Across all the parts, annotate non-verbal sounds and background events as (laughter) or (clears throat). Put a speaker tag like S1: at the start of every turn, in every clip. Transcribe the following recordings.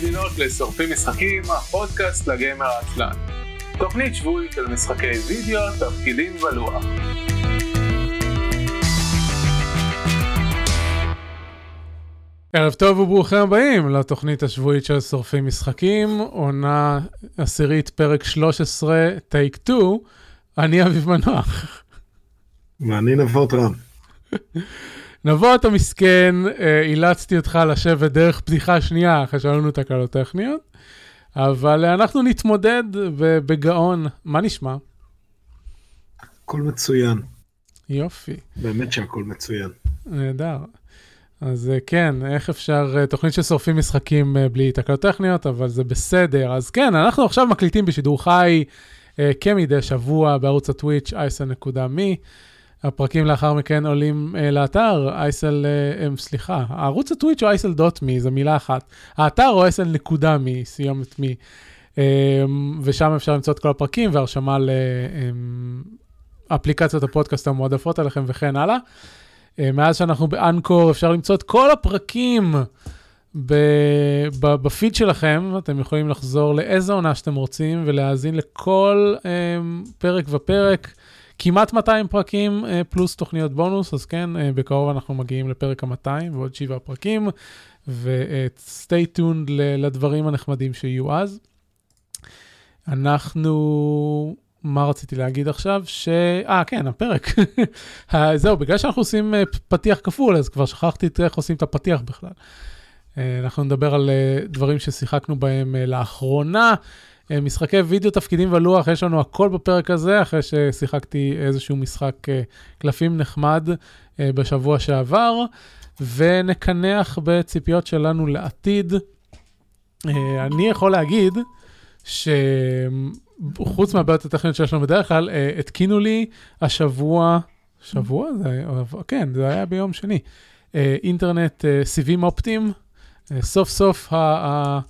S1: ומאזינות לשורפים משחקים, הפודקאסט לגיימר העצלן. תוכנית שבועית של משחקי וידאו, תפקידים ולוח.
S2: ערב טוב וברוכים הבאים לתוכנית השבועית של שורפים משחקים, עונה עשירית, פרק 13, טייק 2, אני אביב מנוח.
S3: ואני נבות רם. (laughs)
S2: נבוא אתה מסכן, אה, אילצתי אותך לשבת דרך פתיחה שנייה אחרי שהיו לנו תקלות טכניות, אבל אה, אנחנו נתמודד בגאון. מה נשמע?
S3: הכל מצוין.
S2: יופי.
S3: באמת שהכל מצוין.
S2: נהדר. אז אה, כן, איך אפשר, תוכנית ששורפים משחקים בלי תקלות טכניות, אבל זה בסדר. אז כן, אנחנו עכשיו מקליטים בשידור חי כמדי שבוע בערוץ הטוויץ' אייסן.מי. הפרקים לאחר מכן עולים uh, לאתר, אייסל, uh, סליחה, ערוץ הטוויץ' הוא אייסל דוט מי, זו מילה אחת. האתר הוא אייסל נקודה מי, סיומת מי. Um, ושם אפשר למצוא את כל הפרקים והרשמה לאפליקציות um, הפודקאסט המועדפות עליכם וכן הלאה. Uh, מאז שאנחנו באנקור אפשר למצוא את כל הפרקים בפיד שלכם, אתם יכולים לחזור לאיזה עונה שאתם רוצים ולהאזין לכל um, פרק ופרק. כמעט 200 פרקים אה, פלוס תוכניות בונוס, אז כן, אה, בקרוב אנחנו מגיעים לפרק ה-200 ועוד 7 פרקים, ו-stay tuned לדברים הנחמדים שיהיו אז. אנחנו, מה רציתי להגיד עכשיו? ש... אה, כן, הפרק. (laughs) זהו, בגלל שאנחנו עושים אה, פתיח כפול, אז כבר שכחתי איך עושים את הפתיח בכלל. אנחנו נדבר על דברים ששיחקנו בהם לאחרונה. אה, משחקי וידאו, תפקידים ולוח, יש לנו הכל בפרק הזה, אחרי ששיחקתי איזשהו משחק אה, קלפים נחמד אה, בשבוע שעבר, ונקנח בציפיות שלנו לעתיד. אני יכול להגיד שחוץ מהבעיות הטכניות שיש לנו בדרך כלל, התקינו לי השבוע, שבוע? זה היה, כן, זה היה ביום שני. אינטרנט סיבים אופטיים, סוף סוף ה...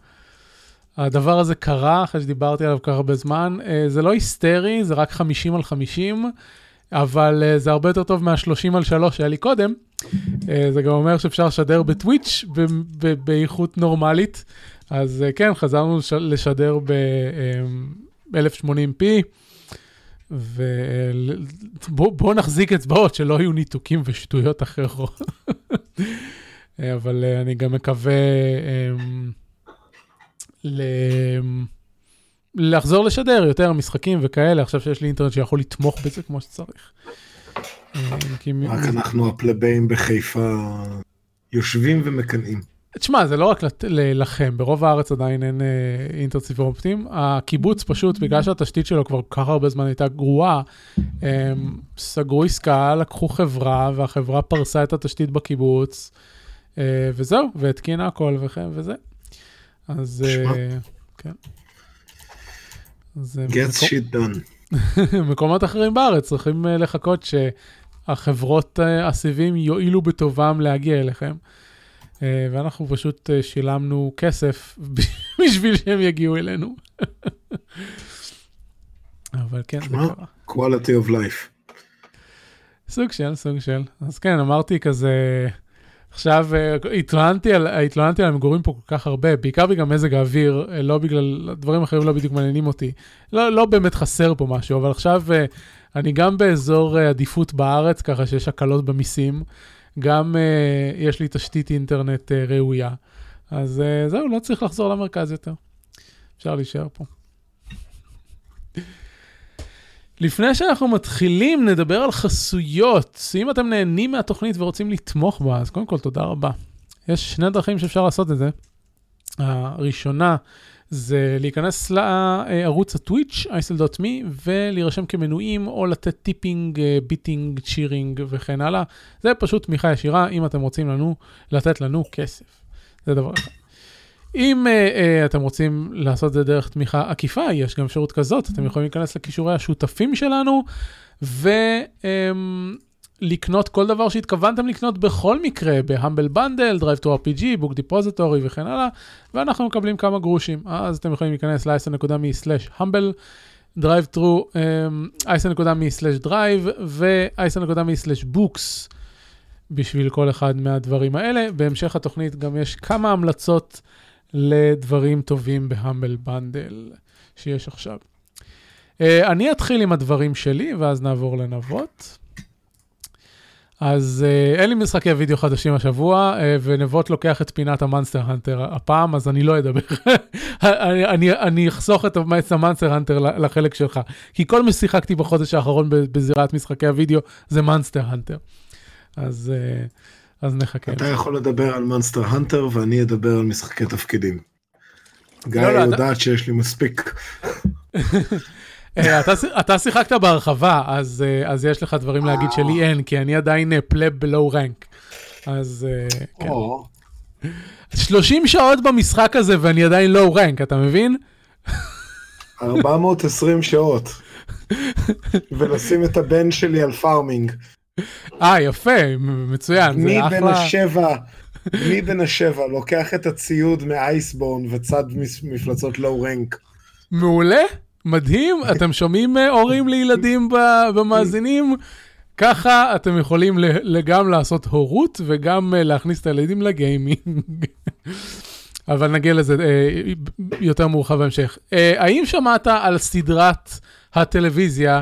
S2: הדבר הזה קרה אחרי שדיברתי עליו כל כך הרבה זמן. אה, זה לא היסטרי, זה רק 50 על 50, אבל אה, זה הרבה יותר טוב מה-30 על 3 שהיה לי קודם. אה, זה גם אומר שאפשר לשדר בטוויץ' באיכות נורמלית. אז כן, חזרנו לשדר ב-1080p. ובואו נחזיק אצבעות שלא יהיו ניתוקים ושטויות אחרות. (laughs) אבל אני גם מקווה... ל... לחזור לשדר יותר משחקים וכאלה, עכשיו שיש לי אינטרנט שיכול לתמוך בזה כמו שצריך.
S3: אה, רק אנחנו הפלבאים בחיפה יושבים ומקנאים.
S2: תשמע, זה לא רק לכם, ברוב הארץ עדיין אין אה, אינטרנט סיפור אופטים. הקיבוץ פשוט, בגלל שהתשתית שלו כבר כל כך הרבה זמן הייתה גרועה, הם סגרו עסקה, לקחו חברה, והחברה פרסה את התשתית בקיבוץ, אה, וזהו, והתקינה הכל וזה. אז... אה, כן.
S3: אז... אה, Get shit done. (laughs)
S2: מקומות אחרים בארץ צריכים אה, לחכות שהחברות הסיבים יואילו בטובם להגיע אליכם. ואנחנו פשוט שילמנו כסף (laughs) בשביל שהם יגיעו אלינו. (laughs) אבל כן, זה קרה.
S3: quality of life.
S2: סוג של, סוג של. אז כן, אמרתי כזה, עכשיו, אה, התלוננתי על, התלוננתי על המגורים פה כל כך הרבה, בעיקר בגלל מזג האוויר, אה, לא בגלל, דברים אחרים לא בדיוק מעניינים אותי. לא, לא באמת חסר פה משהו, אבל עכשיו אה, אני גם באזור עדיפות בארץ, ככה שיש הקלות במיסים, גם יש לי תשתית אינטרנט ראויה. אז זהו, לא צריך לחזור למרכז יותר. אפשר להישאר פה. לפני שאנחנו מתחילים, נדבר על חסויות. אם אתם נהנים מהתוכנית ורוצים לתמוך בה, אז קודם כל תודה רבה. יש שני דרכים שאפשר לעשות את זה. הראשונה זה להיכנס לערוץ ה Twitch, isl.me, ולהירשם כמנויים או לתת tipping, bitting, cheering וכן הלאה. זה פשוט תמיכה ישירה אם אתם רוצים לנו, לתת לנו כסף. זה דבר אחד. אם uh, uh, אתם רוצים לעשות את זה דרך תמיכה עקיפה, יש גם אפשרות כזאת, אתם יכולים להיכנס לכישורי השותפים שלנו ולקנות um, כל דבר שהתכוונתם לקנות בכל מקרה, בהמבל בנדל, Drive to RPG, Book Depository וכן הלאה, ואנחנו מקבלים כמה גרושים. אז אתם יכולים להיכנס ל-isn.me/humble. drive through isn.me/drive ו-isn.me/books בשביל כל אחד מהדברים האלה. בהמשך התוכנית גם יש כמה המלצות לדברים טובים ב Humble Bundle שיש עכשיו. Uh, אני אתחיל עם הדברים שלי, ואז נעבור לנבות. אז uh, אין לי משחקי וידאו חדשים השבוע, uh, ונבות לוקח את פינת ה Monster Hunter הפעם, אז אני לא אדבר. (laughs) אני, אני, אני אחסוך את ה Monster Hunter לחלק שלך. כי כל מה ששיחקתי בחודש האחרון בזירת משחקי הוידאו זה Monster Hunter. אז, uh, אז נחכה.
S3: אתה יכול לדבר על Monster Hunter ואני אדבר על משחקי תפקידים. גיא לא, לא, יודעת. שיש לי מספיק. (laughs)
S2: אה, אתה שיחקת בהרחבה, אז, אה, אז יש לך דברים להגיד שלי אין, כי אני עדיין pleb ב low rank. אז כן. 30 שעות במשחק הזה ואני עדיין low rank, אתה מבין? (laughs)
S3: 420 שעות. ולשים את הבן שלי על פארמינג.
S2: אה, יפה, מצוין,
S3: זה אחלה. מי בן השבע, מי בן השבע לוקח את הציוד מאייסבורן וצד מפלצות לואו רנק.
S2: מעולה. מדהים, (laughs) אתם שומעים אה, הורים לילדים במאזינים? ככה אתם יכולים גם לעשות הורות וגם אה, להכניס את הילדים לגיימינג. (laughs) אבל נגיע לזה אה, יותר מאוחר בהמשך. האם שמעת על סדרת הטלוויזיה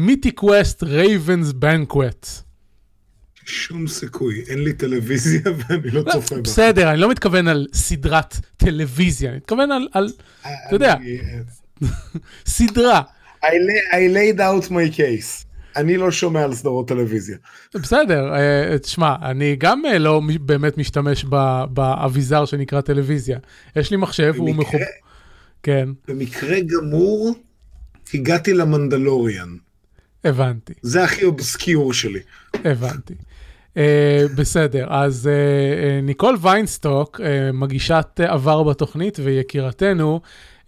S2: Mythic Quest Raven's Banquet?
S3: שום סיכוי, אין לי טלוויזיה (laughs) ואני לא צופה בה.
S2: בסדר, אני לא מתכוון על סדרת טלוויזיה, אני מתכוון על, אתה יודע, (laughs) סדרה.
S3: I, I laid out my case. אני לא שומע על סדרות טלוויזיה.
S2: בסדר, uh, תשמע, אני גם לא באמת משתמש באביזר שנקרא טלוויזיה. יש לי מחשב, במקרה, הוא מחוב... כן.
S3: במקרה גמור, הגעתי ל Mandalorian.
S2: הבנתי.
S3: זה הכי obscure שלי.
S2: הבנתי. Uh, בסדר, אז uh, uh, ניקול ויינסטוק, uh, מגישת uh, עבר בתוכנית ויקירתנו,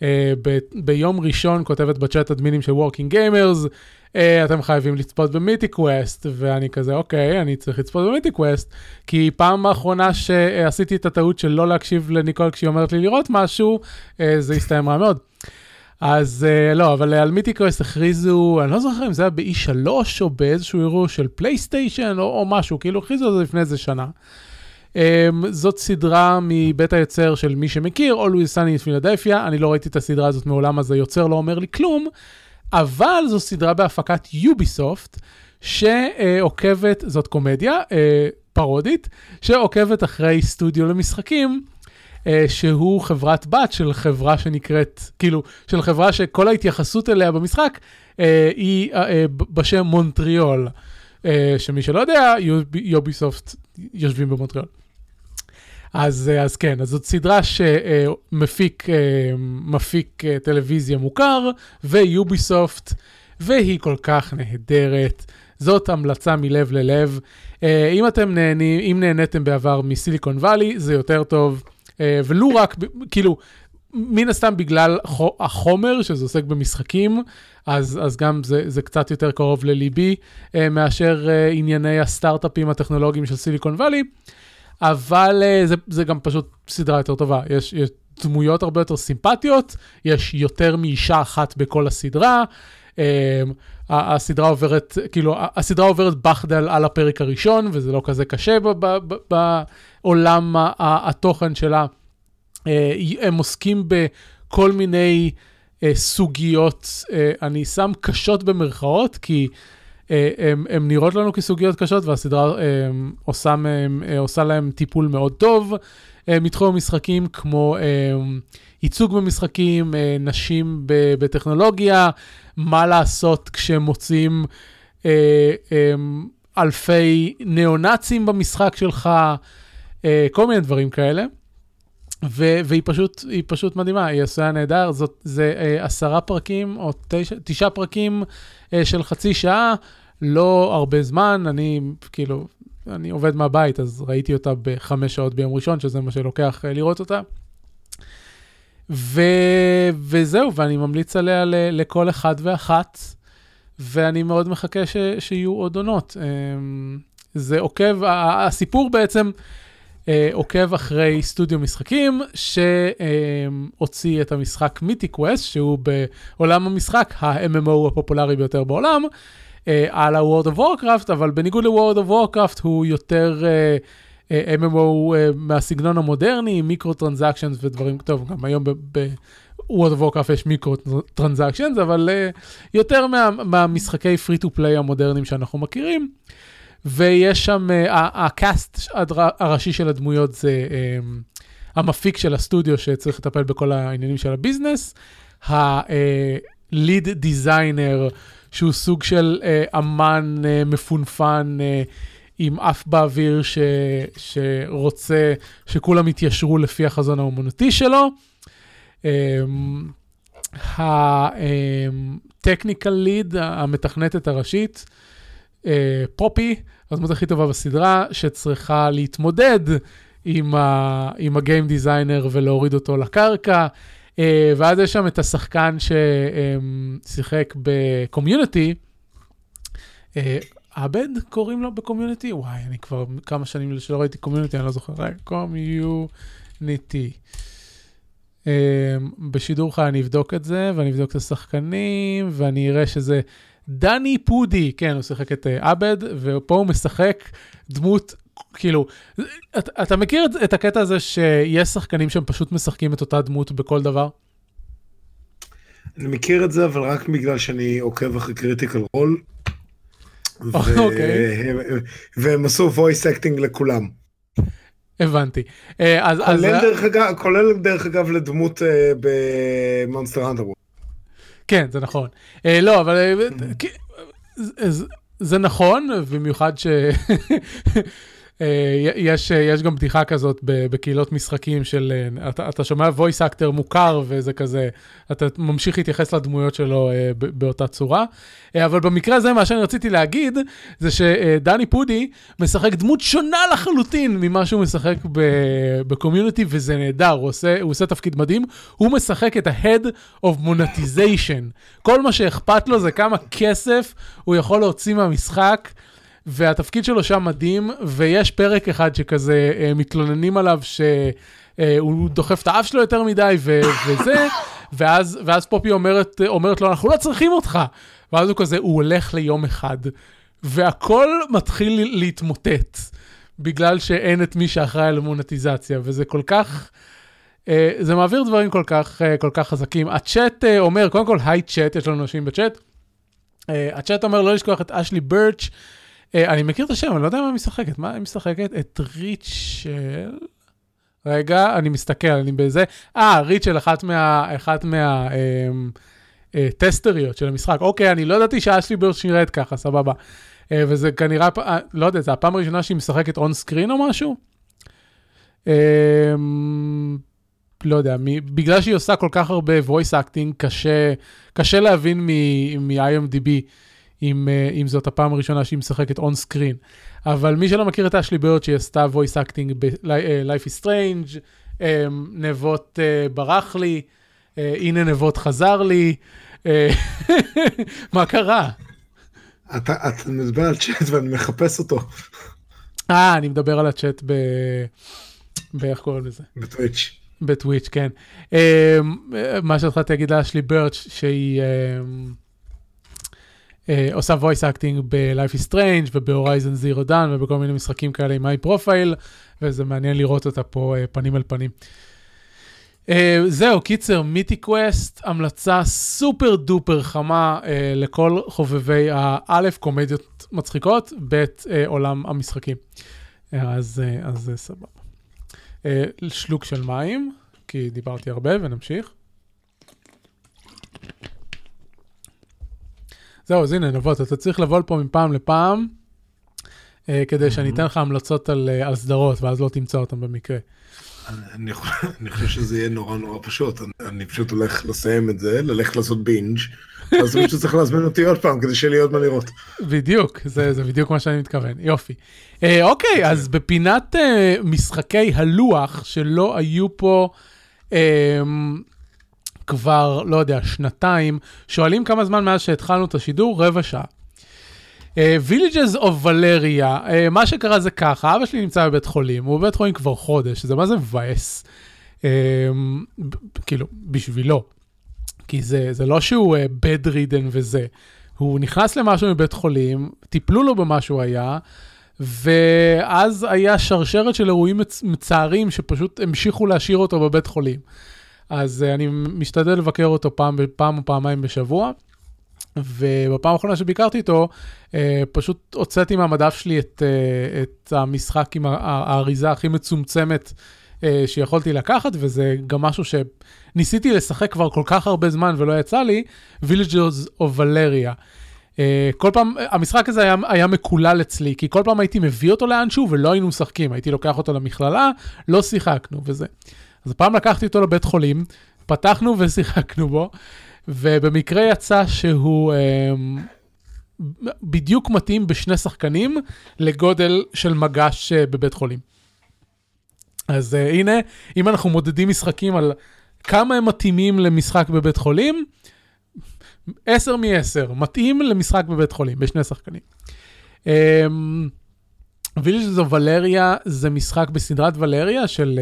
S2: אה, ב- ביום ראשון כותבת בצ'אט אדמינים של Working Gamers, uh, אתם חייבים לצפות ב Mythic Quest, ואני כזה, אוקיי, אני צריך לצפות ב Mythic Quest, כי פעם האחרונה שעשיתי את הטעות של לא להקשיב לניקול כשהיא אומרת לי לראות משהו, uh, זה הסתיים רע מאוד. אז uh, לא, אבל על Mythic Quest הכריזו, אני לא זוכר אם זה היה ב-E3 או באיזשהו אירוע של PlayStation או, או משהו, כאילו הכריזו על זה לפני איזה שנה. Um, זאת סדרה מבית היוצר של מי שמכיר, Always Sunny in Philadelphia, אני לא ראיתי את הסדרה הזאת מעולם, אז היוצר לא אומר לי כלום, אבל זו סדרה בהפקת Ubisoft, שעוקבת, זאת קומדיה uh, פרודית, שעוקבת אחרי סטודיו למשחקים. Uh, שהוא חברת בת של חברה שנקראת, כאילו, של חברה שכל ההתייחסות אליה במשחק uh, היא uh, בשם מונטריאול. שמי שלא יודע, יוביסופט יושבים במונטריאול. אז, אה, אז כן, אז זאת סדרה שמפיק אה, מפיק אה, טלוויזיה מוכר, ויוביסופט, והיא כל כך נהדרת. זאת המלצה מלב ללב. אם אתם נהנים, אם נהניתם בעבר מסיליקון וואלי, זה יותר טוב. ולו רק, כאילו, מן הסתם בגלל החומר שזה עוסק במשחקים, אז, אז גם זה, זה קצת יותר קרוב לליבי מאשר ענייני הסטארט-אפים הטכנולוגיים של סיליקון וואלי. אבל זה, זה גם פשוט סדרה יותר טובה. יש, יש דמויות הרבה יותר סימפטיות, יש יותר מאישה אחת בכל הסדרה. הסדרה עוברת, כאילו, הסדרה עוברת בחדל על הפרק הראשון, וזה לא כזה קשה בעולם התוכן שלה. Uh, הם עוסקים בכל מיני uh, סוגיות, uh, אני שם קשות במרכאות, כי... הן נראות לנו כסוגיות קשות, והסדרה עושה, עושה להם טיפול מאוד טוב מתחום המשחקים, כמו ייצוג במשחקים, נשים בטכנולוגיה, מה לעשות כשמוצאים אלפי ניאו-נאצים במשחק שלך, כל מיני דברים כאלה. ו- והיא פשוט, היא פשוט מדהימה, היא עשויה נהדר, זאת, זה אה, עשרה פרקים או תשע, תשעה פרקים אה, של חצי שעה, לא הרבה זמן, אני כאילו, אני עובד מהבית, אז ראיתי אותה בחמש שעות ביום ראשון, שזה מה שלוקח אה, לראות אותה. ו... וזהו, ואני ממליץ עליה ל... לכל אחד ואחת, ואני מאוד מחכה ש... שיהיו עוד עונות. אמ, זה עוקב, הסיפור בעצם אה, עוקב אחרי סטודיו משחקים, שהוציא את המשחק מיטי קווסט, שהוא בעולם המשחק ה-MMO הפופולרי ביותר בעולם. Uh, על ה-World of Warcraft, אבל בניגוד ל-World of Warcraft הוא יותר uh, אה, MMO אה, מהסגנון המודרני, microtransactions ודברים, טוב, גם היום ב-World of Warcraft יש microtransactions, אבל יותר מה, מהמשחקי free to play המודרניים שאנחנו מכירים. ויש שם, ה cast הראשי של הדמויות זה המפיק של הסטודיו שצריך לטפל בכל העניינים של ה business, הליד דיזיינר, שהוא סוג של uh, אמן uh, מפונפן, uh, עם אף באוויר ש, שרוצה שכולם יתיישרו לפי החזון האומנותי שלו. הטכניקל ליד, המתכנתת הראשית, אה, פופי, הדמות הכי טובה בסדרה, שצריכה להתמודד עם, ה, עם הגיים דיזיינר ולהוריד אותו לקרקע. אה, ואז יש שם את השחקן ששיחק ב Community, אה, עבד קוראים לו ב Community? וואי, אני כבר כמה שנים שלא ראיתי Community, אני לא זוכר. Community. Um, בשידור חי אני אבדוק את זה, ואני אבדוק את השחקנים, ואני אראה שזה דני פודי, כן, הוא שיחק את עבד, ופה הוא משחק דמות, כאילו, אתה, אתה מכיר את, את הקטע הזה שיש שחקנים שהם פשוט משחקים את אותה דמות בכל דבר?
S3: אני מכיר את זה, אבל רק בגלל שאני עוקב אחרי (laughs) Critical
S2: Role.
S3: והם עשו voice acting לכולם.
S2: הבנתי.
S3: אה, אז, כולל, אז... דרך אגב, כולל דרך אגב לדמות uh, ב Monster Hunter
S2: כן, זה נכון. לא, אבל זה, זה נכון, במיוחד ש... (laughs) אה, יש, יש גם בדיחה כזאת בקהילות משחקים של, אה, אתה, אתה שומע voice actor מוכר וזה כזה, אתה ממשיך להתייחס לדמויות שלו אה, באותה צורה. אבל במקרה הזה, מה שאני רציתי להגיד, זה שדני פודי משחק דמות שונה לחלוטין ממה שהוא משחק בקומיוניטי, וזה נהדר, הוא עושה, הוא עושה תפקיד מדהים. הוא משחק את ה-head of monetization. כל מה שאכפת לו זה כמה כסף הוא יכול להוציא מהמשחק. והתפקיד שלו שם מדהים, ויש פרק אחד שכזה אה, מתלוננים עליו שהוא אה, דוחף את האף שלו יותר מדי ו- וזה, ואז, ואז פופי אומרת, אומרת לו, אנחנו לא צריכים אותך. ואז הוא כזה, הוא הולך ליום אחד, והכל מתחיל להתמוטט, בגלל שאין את מי שאחראי על מונטיזציה, וזה כל כך... Uh, זה מעביר דברים כל כך, uh, כל כך חזקים. הצ'אט uh, אומר, קודם כל, היי צ'אט, יש לנו אנשים בצ'אט. Uh, הצ'אט אומר לא לשכוח את אשלי אה, אני מכיר את השם, אני לא יודע מה היא משחקת. מה היא משחקת? את ריצ'ל... רגע, אני מסתכל, אני בזה. אה, ריצ'ל, אחת מה... אחת מה... אמ, אה, טסטריות של המשחק. אוקיי, אני לא ידעתי שאשלי ברש נראית ככה, סבבה. אה, וזה כנראה, לא יודע, זה הפעם הראשונה שהיא משחקת און סקרין או משהו? אמ, לא יודע, בגלל שהיא עושה כל כך הרבה voice acting, קשה להבין מ-IMDb אם, אה, אם זאת הפעם הראשונה שהיא משחקת און סקרין. אבל מי שלא מכיר את אשלי בירד, שהיא עשתה voice acting ב-Life is Strange, אה, נבות אה, ברח לי, הנה נבות חזר לי, (laughs) מה קרה?
S3: אתה, אתה מדבר על צ'אט ואני מחפש אותו.
S2: אה, אני מדבר על הצ'אט ב... באיך קוראים לזה?
S3: בטוויץ'.
S2: בטוויץ', כן. מה שהתחלתי להגיד לאשלי ברץ', שהיא... אה, עושה voice acting ב-Life is Strange וב-Horizon Zero Dawn ובכל מיני משחקים כאלה עם high profile, וזה מעניין לראות אותה פה uh, פנים אל פנים. Uh, זהו, קיצר, Mythic Quest, המלצה super duper חמה uh, לכל חובבי האלף, קומדיות מצחיקות, ב' uh, עולם המשחקים. Uh, אז, uh, אז זה סבבה. Uh, שלוק של מים, כי דיברתי הרבה, ונמשיך. זהו, אז הנה, נבות, אתה צריך לבוא לפה מפעם לפעם, אה, כדי שאני אתן לך המלצות על, אה, על סדרות, ואז לא תמצא אותן במקרה.
S3: אני, אני חושב שזה יהיה נורא נורא פשוט, אני, אני פשוט הולך לסיים את זה, ללכת לעשות בינג', אז פשוט צריך להזמין אותי עוד פעם, כדי שיהיה לי עוד מה לראות.
S2: בדיוק, זה, זה בדיוק מה שאני מתכוון, יופי. אה, אוקיי, אז בפינת אה, משחקי הלוח, שלא היו פה... אה, כבר, לא יודע, שנתיים, שואלים כמה זמן מאז שהתחלנו את השידור, רבע שעה. Of Valeria, uh, מה שקרה זה ככה, אבא שלי נמצא בבית חולים, הוא בבית חולים כבר חודש, זה מה זה מבאס, uh, כאילו, בשבילו. כי זה, זה לא שהוא uh, bedridden וזה, הוא נכנס למשהו מבית חולים, טיפלו לו במה שהוא היה, ואז היה שרשרת של אירועים מצ- מצערים שפשוט המשיכו להשאיר אותו בבית חולים. אז uh, אני משתדל לבקר אותו פעם, פעם או פעמיים בשבוע. ובפעם האחרונה שביקרתי איתו, uh, פשוט הוצאתי מהמדף שלי את, uh, את המשחק עם האריזה הכי מצומצמת uh, שיכולתי לקחת, וזה גם משהו שניסיתי לשחק כבר כל כך הרבה זמן ולא יצא לי, of Valeria. Uh, כל פעם, המשחק הזה היה, היה מקולל אצלי, כי כל פעם הייתי מביא אותו לאנשהו ולא היינו משחקים, הייתי לוקח אותו למכללה, לא שיחקנו וזה. אז הפעם לקחתי אותו לבית חולים, פתחנו ושיחקנו בו, ובמקרה יצא שהוא um, בדיוק מתאים בשני שחקנים לגודל של מגש uh, בבית חולים. אז uh, הנה, אם אנחנו מודדים משחקים על כמה הם מתאימים למשחק בבית חולים, 10 מ-10, מתאים למשחק בבית חולים, בשני שחקנים. Villages of Valeria זה משחק בסדרת ולריה של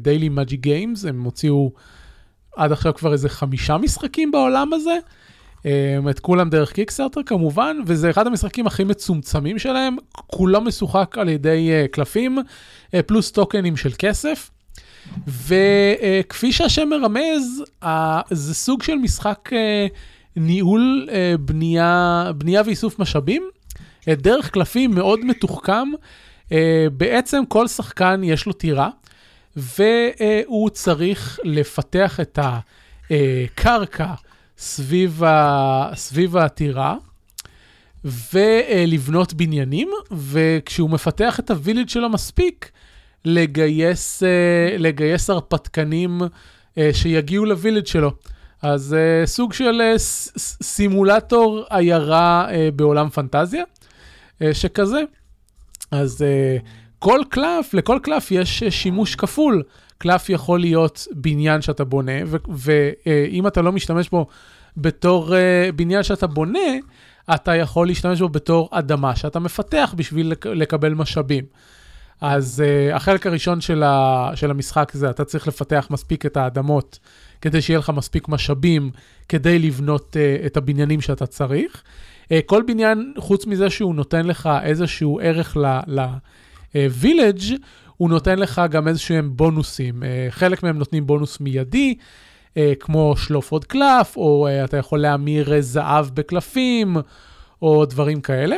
S2: Daily Magic Games, הם הוציאו עד עכשיו כבר איזה חמישה משחקים בעולם הזה, um, את כולם דרך Kickstarter כמובן, וזה אחד המשחקים הכי מצומצמים שלהם, כולו משוחק על ידי uh, קלפים, uh, פלוס טוקנים של כסף. וכפי שהשם מרמז, זה סוג של משחק ניהול בנייה, בנייה ואיסוף משאבים, דרך קלפים מאוד מתוחכם. Uh, בעצם כל שחקן יש לו טירה, והוא צריך לפתח את הקרקע סביב, ה, סביב הטירה. ולבנות בניינים, וכשהוא מפתח את הווילג' שלו מספיק, לגייס, לגייס הרפתקנים שיגיעו לווילג' שלו. אז סוג של סימולטור עיירה בעולם פנטזיה, שכזה. אז כל קלף, לכל קלף יש שימוש כפול. קלף יכול להיות בניין שאתה בונה, ואם אתה לא משתמש בו בתור בניין שאתה בונה, אתה יכול להשתמש בו בתור אדמה שאתה מפתח בשביל לקבל משאבים. אז uh, החלק הראשון של, ה, של המשחק זה, אתה צריך לפתח מספיק את האדמות, כדי שיהיה לך מספיק משאבים, כדי לבנות uh, את הבניינים שאתה צריך. Uh, כל בניין, חוץ מזה שהוא נותן לך איזשהו ערך ל-village, uh, הוא נותן לך גם איזשהם בונוסים. Uh, חלק מהם נותנים בונוס מיידי, כמו שלוף עוד קלף, או אתה יכול להמיר זהב בקלפים, או דברים כאלה.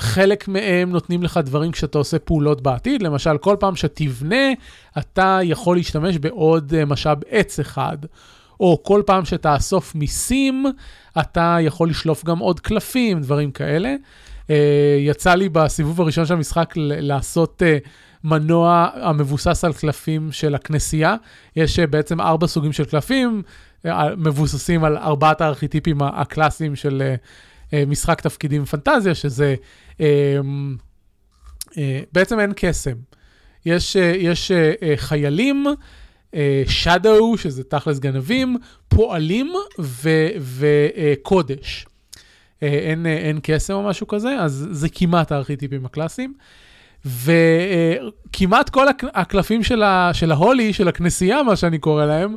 S2: חלק מהם נותנים לך דברים כשאתה עושה פעולות בעתיד, למשל כל פעם שתבנה, אתה יכול להשתמש בעוד משאב עץ אחד, או כל פעם שתאסוף מיסים, אתה יכול לשלוף גם עוד קלפים, דברים כאלה. יצא לי בסיבוב הראשון של המשחק לעשות מנוע המבוסס על קלפים של הכנסייה. יש בעצם ארבע סוגים של קלפים, מבוססים על ארבעת הארכיטיפים הקלאסיים של... משחק תפקידים פנטזיה, שזה אה, אה, בעצם אין קסם. יש, אה, יש אה, חיילים, שדו, אה, שזה תכלס גנבים, פועלים וקודש. אה, אין, אה, אין קסם או משהו כזה, אז זה כמעט הארכיטיפים הקלאסיים. וכמעט כל הקלפים של, ה, של ההולי, של הכנסייה, מה שאני קורא להם,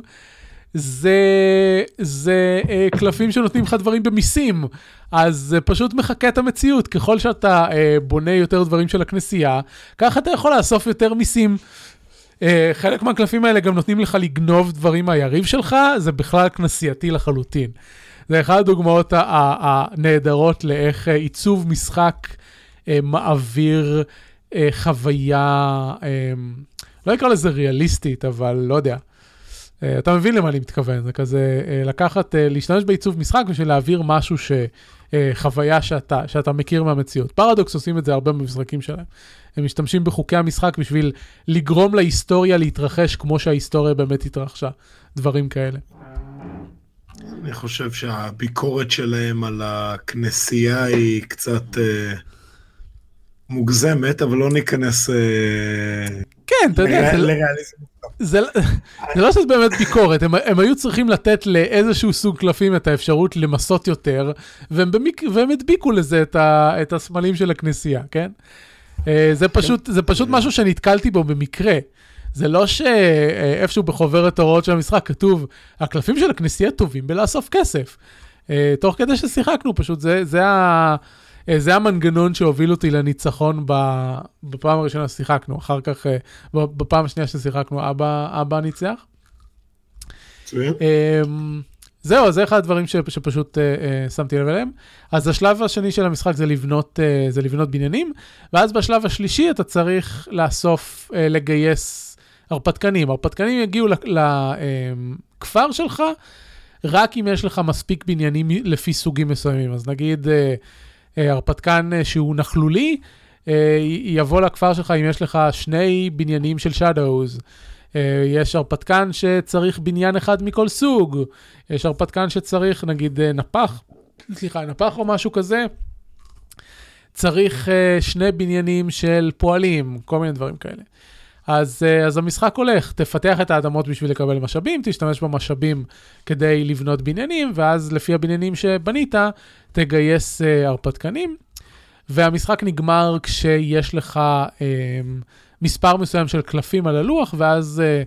S2: זה, זה אה, קלפים שנותנים לך דברים במיסים, אז זה פשוט מחקה את המציאות. ככל שאתה אה, בונה יותר דברים של הכנסייה, ככה אתה יכול לאסוף יותר מיסים. אה, חלק מהקלפים האלה גם נותנים לך לגנוב דברים מהיריב שלך, זה בכלל כנסייתי לחלוטין. זה אחת הדוגמאות הנהדרות לאיך אה, עיצוב משחק אה, מעביר חוויה, לא אקרא לזה ריאליסטית, אבל לא יודע. Uh, אתה מבין למה אני מתכוון, זה כזה uh, לקחת, uh, להשתמש בעיצוב משחק בשביל להעביר משהו, ש, חוויה שאתה, שאתה מכיר מהמציאות. פרדוקס עושים את זה הרבה במשחקים שלהם. הם משתמשים בחוקי המשחק בשביל לגרום להיסטוריה להתרחש כמו שההיסטוריה באמת התרחשה, דברים כאלה.
S3: אני חושב שהביקורת שלהם על הכנסייה היא קצת uh, מוגזמת, אבל לא ניכנס... Uh...
S2: כן, אתה יודע, זה, זה לא שזה באמת ביקורת, הם, הם היו צריכים לתת לאיזשהו סוג קלפים את האפשרות למסות יותר, והם, במיק, והם הדביקו לזה את, ה, את הסמלים של הכנסייה, כן? זה פשוט, זה פשוט משהו שנתקלתי בו במקרה. זה לא שאיפשהו בחוברת ההוראות של המשחק כתוב, הקלפים של הכנסייה טובים בלאסוף כסף. תוך כדי ששיחקנו, פשוט זה, זה ה... אה, זה המנגנון שהוביל אותי לניצחון בפעם הראשונה ששיחקנו, אחר כך, אה, בפעם השנייה ששיחקנו, אבא, אבא ניצח.
S3: מצוין.
S2: אמ, זהו, זה אחד הדברים ש, שפשוט uh, שמתי לב אליהם. אז השלב השני של המשחק זה לבנות, זה לבנות בניינים, ואז בשלב השלישי אתה צריך לאסוף, לגייס הרפתקנים. הרפתקנים יגיעו לכפר uh, שלך רק אם יש לך מספיק בניינים לפי סוגים מסוימים. אז נגיד הרפתקן uh, שהוא נכלולי, uh, יבוא לכפר שלך אם יש לך שני בניינים של. אה, יש הרפתקן שצריך בניין אחד מכל סוג, יש הרפתקן שצריך נגיד אה, נפח, סליחה, נפח או משהו כזה, צריך אה, שני בניינים של פועלים, כל מיני דברים כאלה. אז, אז המשחק הולך, תפתח את האדמות בשביל לקבל משאבים, תשתמש במשאבים כדי לבנות בניינים, ואז לפי הבניינים שבנית, תגייס הרפתקנים. והמשחק נגמר כשיש לך אה, מספר מסוים של קלפים על הלוח, ואז אה,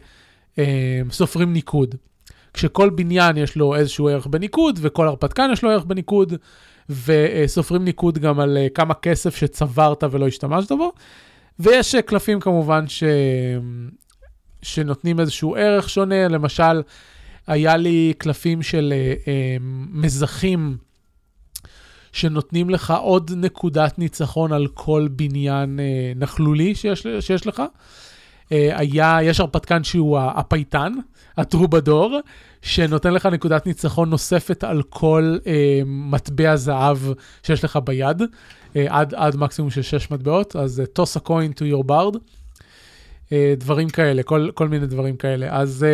S2: אה, סופרים ניקוד. כשכל בניין יש לו איזשהו ערך בניקוד, וכל הרפתקן יש לו ערך בניקוד, וסופרים ניקוד גם על אה, כמה כסף שצברת ולא השתמשת בו. ויש אה, קלפים כמובן ש... שנותנים איזשהו ערך שונה, למשל, היה לי קלפים של אה, אה, מזחים שנותנים לך עוד נקודת ניצחון על כל בניין אה, נכלולי שיש, שיש לך. אה, היה, יש הרפתקן שהוא הפייטן, הטרובדור, שנותן לך נקודת ניצחון נוספת על כל אה, מטבע זהב שיש לך ביד, עד, עד מקסימום של 6 מטבעות, אז uh, toss a coin to your bard, אה, דברים כאלה, כל, כל מיני דברים כאלה. אז,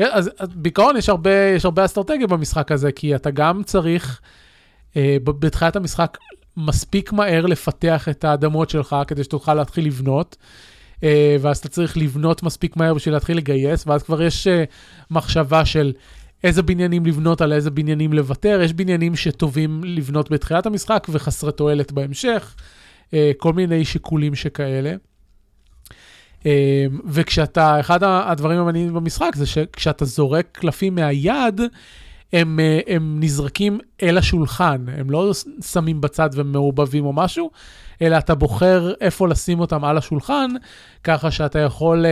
S2: אה, אז, בעיקרון יש הרבה, יש הרבה אסטרטגיה במשחק הזה, כי אתה גם צריך... אה, בתחילת המשחק מספיק מהר לפתח את האדמות שלך כדי שתוכל להתחיל לבנות. ואז אתה צריך לבנות מספיק מהר בשביל להתחיל לגייס, ואז כבר יש מחשבה של איזה בניינים לבנות, על איזה בניינים לוותר. יש בניינים שטובים לבנות בתחילת המשחק וחסרי תועלת בהמשך, uh, כל מיני שיקולים שכאלה. Uh, וכשאתה, אחד הדברים המעניינים במשחק זה שכשאתה זורק קלפים מהיד, הם, אה, הם נזרקים אל השולחן, הם לא שמים בצד ומעובבים או משהו, אלא אתה בוחר איפה לשים אותם על השולחן, ככה שאתה יכול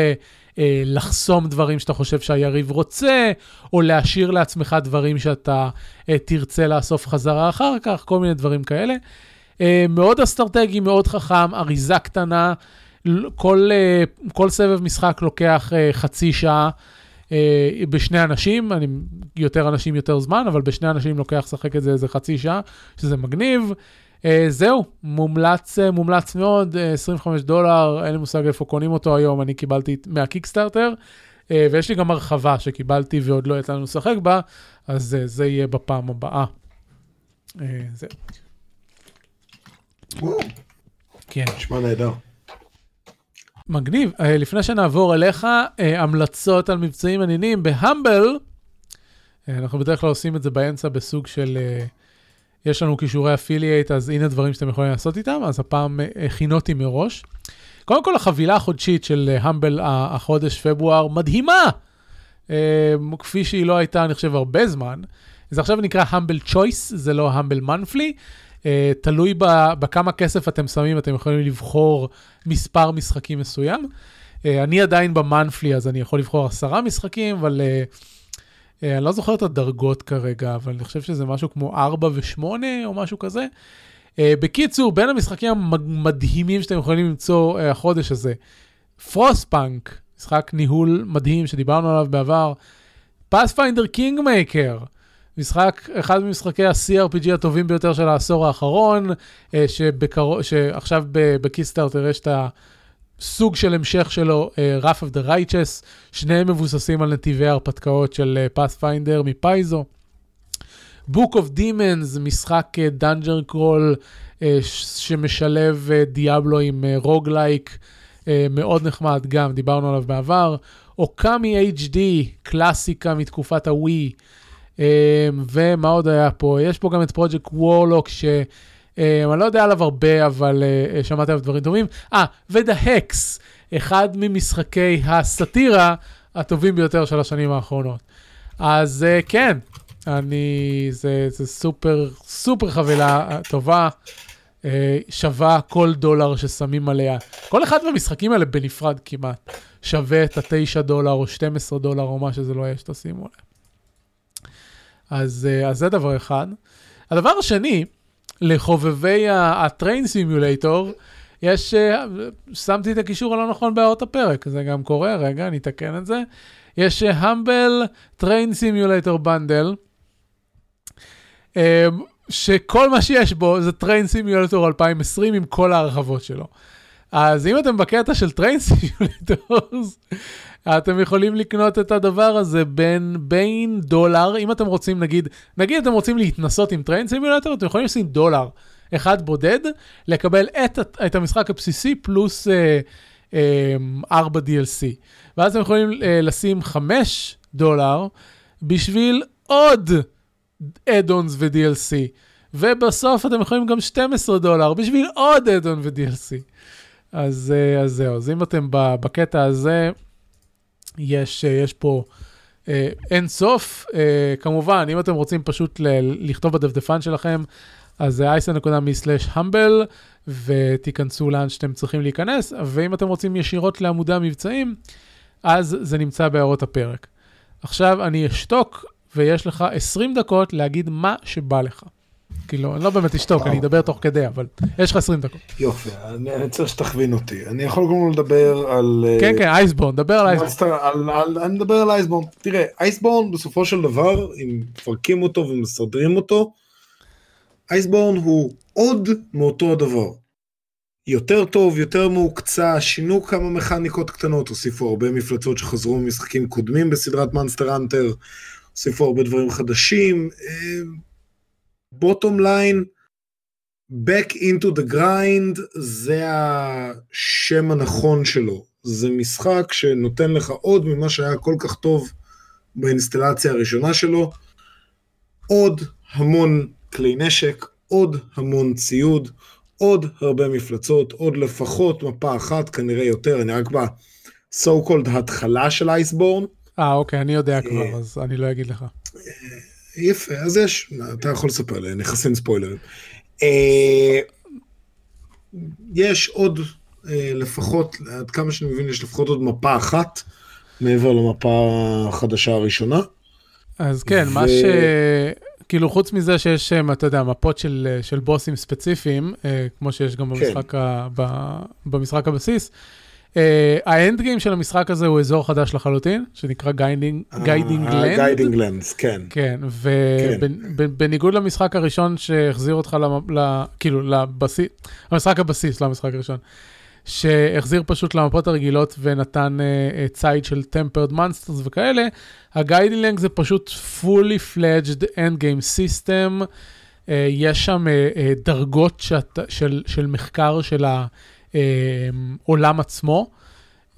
S2: אה, לחסום דברים שאתה חושב שהיריב רוצה, או להשאיר לעצמך דברים שאתה אה, תרצה לאסוף חזרה אחר כך, כל מיני דברים כאלה. אה, מאוד אסטרטגי, מאוד חכם, אריזה קטנה, כל, אה, כל סבב משחק לוקח אה, חצי שעה. אה, בשני אנשים, אני, יותר אנשים יותר זמן, אבל בשני אנשים לוקח לשחק את זה איזה חצי שעה, שזה מגניב. זהו, מומלץ, אה, מומלץ מאוד, 25 דולר, אין לי מושג איפה קונים אותו היום, אני קיבלתי מהקיקסטארטר, ויש לי גם הרחבה שקיבלתי ועוד לא יצא לנו לשחק בה, אז זה יהיה בפעם הבאה. זהו.
S3: כן. נשמע נהדר.
S2: מגניב. Uh, לפני שנעבור אליך, uh, המלצות על מבצעים מעניינים בהמבל. Uh, אנחנו בדרך כלל עושים את זה באמצע בסוג של, uh, יש לנו כישורי אפילייט, אז הנה דברים שאתם יכולים לעשות איתם, אז הפעם uh, הכינותי מראש. קודם כל, החבילה החודשית של המבל uh, החודש פברואר מדהימה, uh, כפי שהיא לא הייתה, אני חושב, הרבה זמן. זה עכשיו נקרא המבל צ'וייס, זה לא המבל מנפלי. תלוי בכמה כסף אתם שמים, אתם יכולים לבחור מספר משחקים מסוים. אני עדיין במאנפלי, אז אני יכול לבחור עשרה משחקים, אבל אני לא זוכר את הדרגות כרגע, אבל אני חושב שזה משהו כמו 4 ו-8 או משהו כזה. Uh, בקיצור, בין המשחקים המדהימים שאתם יכולים למצוא uh, החודש הזה, Frostpunk, משחק ניהול מדהים שדיברנו עליו בעבר, Pathfinder Kingmaker, משחק, אחד ממשחקי ה-CRPG הטובים ביותר של העשור האחרון, אה, שבקרו, שעכשיו בקיסטארטר יש את הסוג של המשך שלו, uh, Wrath of the Righteous, שניהם מבוססים על נתיבי ההרפתקאות של Pathfinder uh, מ Paizo. Book of Demons, משחק dungeon uh, crawl שמשלב Diablo uh, עם roguelike, uh, uh, מאוד נחמד גם, דיברנו עליו בעבר. Okami HD, קלאסיקה מתקופת הווי. ומה עוד היה פה? יש פה גם את פרויקט Warlock, שאני לא יודע עליו הרבה, אבל uh, שמעתי עליו דברים טובים. אה, ו The Hex, אחד ממשחקי הסאטירה הטובים ביותר של השנים האחרונות. אז כן, אני, זה, זה סופר, סופר חבילה טובה, אה, שווה כל דולר ששמים עליה. כל אחד מהמשחקים האלה בנפרד כמעט שווה את ה-9 דולר או 12 דולר או מה שזה לא יהיה שתשימו עליה. אז, אה, אז זה דבר אחד. הדבר השני, לחובבי הטריין סימולטור, יש, אה, שמתי את הקישור הלא נכון בהערות הפרק, זה גם קורה, רגע, אני אתקן את זה. יש Humble Train Simulator Bundle, שכל מה שיש בו זה Train Simulator 2020 עם כל ההרחבות שלו. אז אם אתם בקטע של train simulators, (laughs) אתם יכולים לקנות את הדבר הזה בין, בין דולר, אם אתם רוצים, נגיד, נגיד אתם רוצים להתנסות עם Train Simulator, אתם יכולים לשים דולר אחד בודד, לקבל את, את המשחק הבסיסי פלוס אה, אה, 4 DLC. ואז אתם יכולים אה, לשים 5 דולר בשביל עוד אדונס ו-DLC. ובסוף אתם יכולים גם 12 דולר בשביל עוד אדון ו-DLC. אז, אה, אז זהו, אז אם אתם בקטע הזה, יש, אה, יש פה אה, אין סוף. אה, כמובן, אם אתם רוצים פשוט ל- לכתוב בדפדפן שלכם, אז זה אייסן.מי/המבל, ותיכנסו לאן שאתם צריכים להיכנס, ואם אתם רוצים ישירות לעמודי המבצעים, אז זה נמצא בהערות הפרק. עכשיו אני אשתוק, ויש לך 20 דקות להגיד מה שבא לך. כאילו, אני לא באמת אשתוק, אני אדבר תוך כדי, אבל יש לך 20 דקות.
S3: יופי, אני, אני צריך שתכווין אותי. אני יכול קודם לדבר על...
S2: כן, כן, אייסבורן, דבר על אייסבורן.
S3: אני מדבר על אייסבורן. תראה, אייסבורן בסופו של דבר, אם מפרקים אותו ומסדרים אותו, Iceborne הוא עוד מאותו הדבר. יותר טוב, יותר מהוקצע, שינו כמה מכניקות קטנות, הוסיפו הרבה מפלצות שחזרו ממשחקים קודמים בסדרת Monster Hunter, הוסיפו הרבה דברים חדשים. bottom line, back into the grind, זה השם הנכון שלו. זה משחק שנותן לך עוד ממה שהיה כל כך טוב באינסטלציה הראשונה שלו, עוד המון כלי נשק, עוד המון ציוד, עוד הרבה מפלצות, עוד לפחות מפה אחת, כנראה יותר, אני רק ב-so called התחלה של אייסבורן.
S2: אה, אוקיי, אני יודע כבר, אז אני לא אגיד לך.
S3: יפה, אז יש, אתה יכול לספר לי, נכנסים ספוילרים. אה, יש עוד, אה, לפחות, עד כמה שאני מבין, יש לפחות עוד מפה אחת, מעבר למפה החדשה הראשונה.
S2: אז כן, ו... מה ש... כאילו, חוץ מזה שיש, אתה יודע, מפות של, של בוסים ספציפיים, כמו שיש גם במשחק, כן. ה, ב, במשחק הבסיס, ה end game של המשחק הזה הוא אזור חדש לחלוטין, שנקרא Guiding Land.
S3: Guiding Lands, כן.
S2: כן, ובניגוד למשחק הראשון שהחזיר אותך, כאילו, לבסיס, המשחק הבסיס, לא המשחק הראשון. שהחזיר פשוט למפות הרגילות ונתן uh, ציד של tempered monsters וכאלה, ה Guiding Lands זה פשוט fully fledged end game system, יש שם דרגות של, של מחקר של העולם עצמו,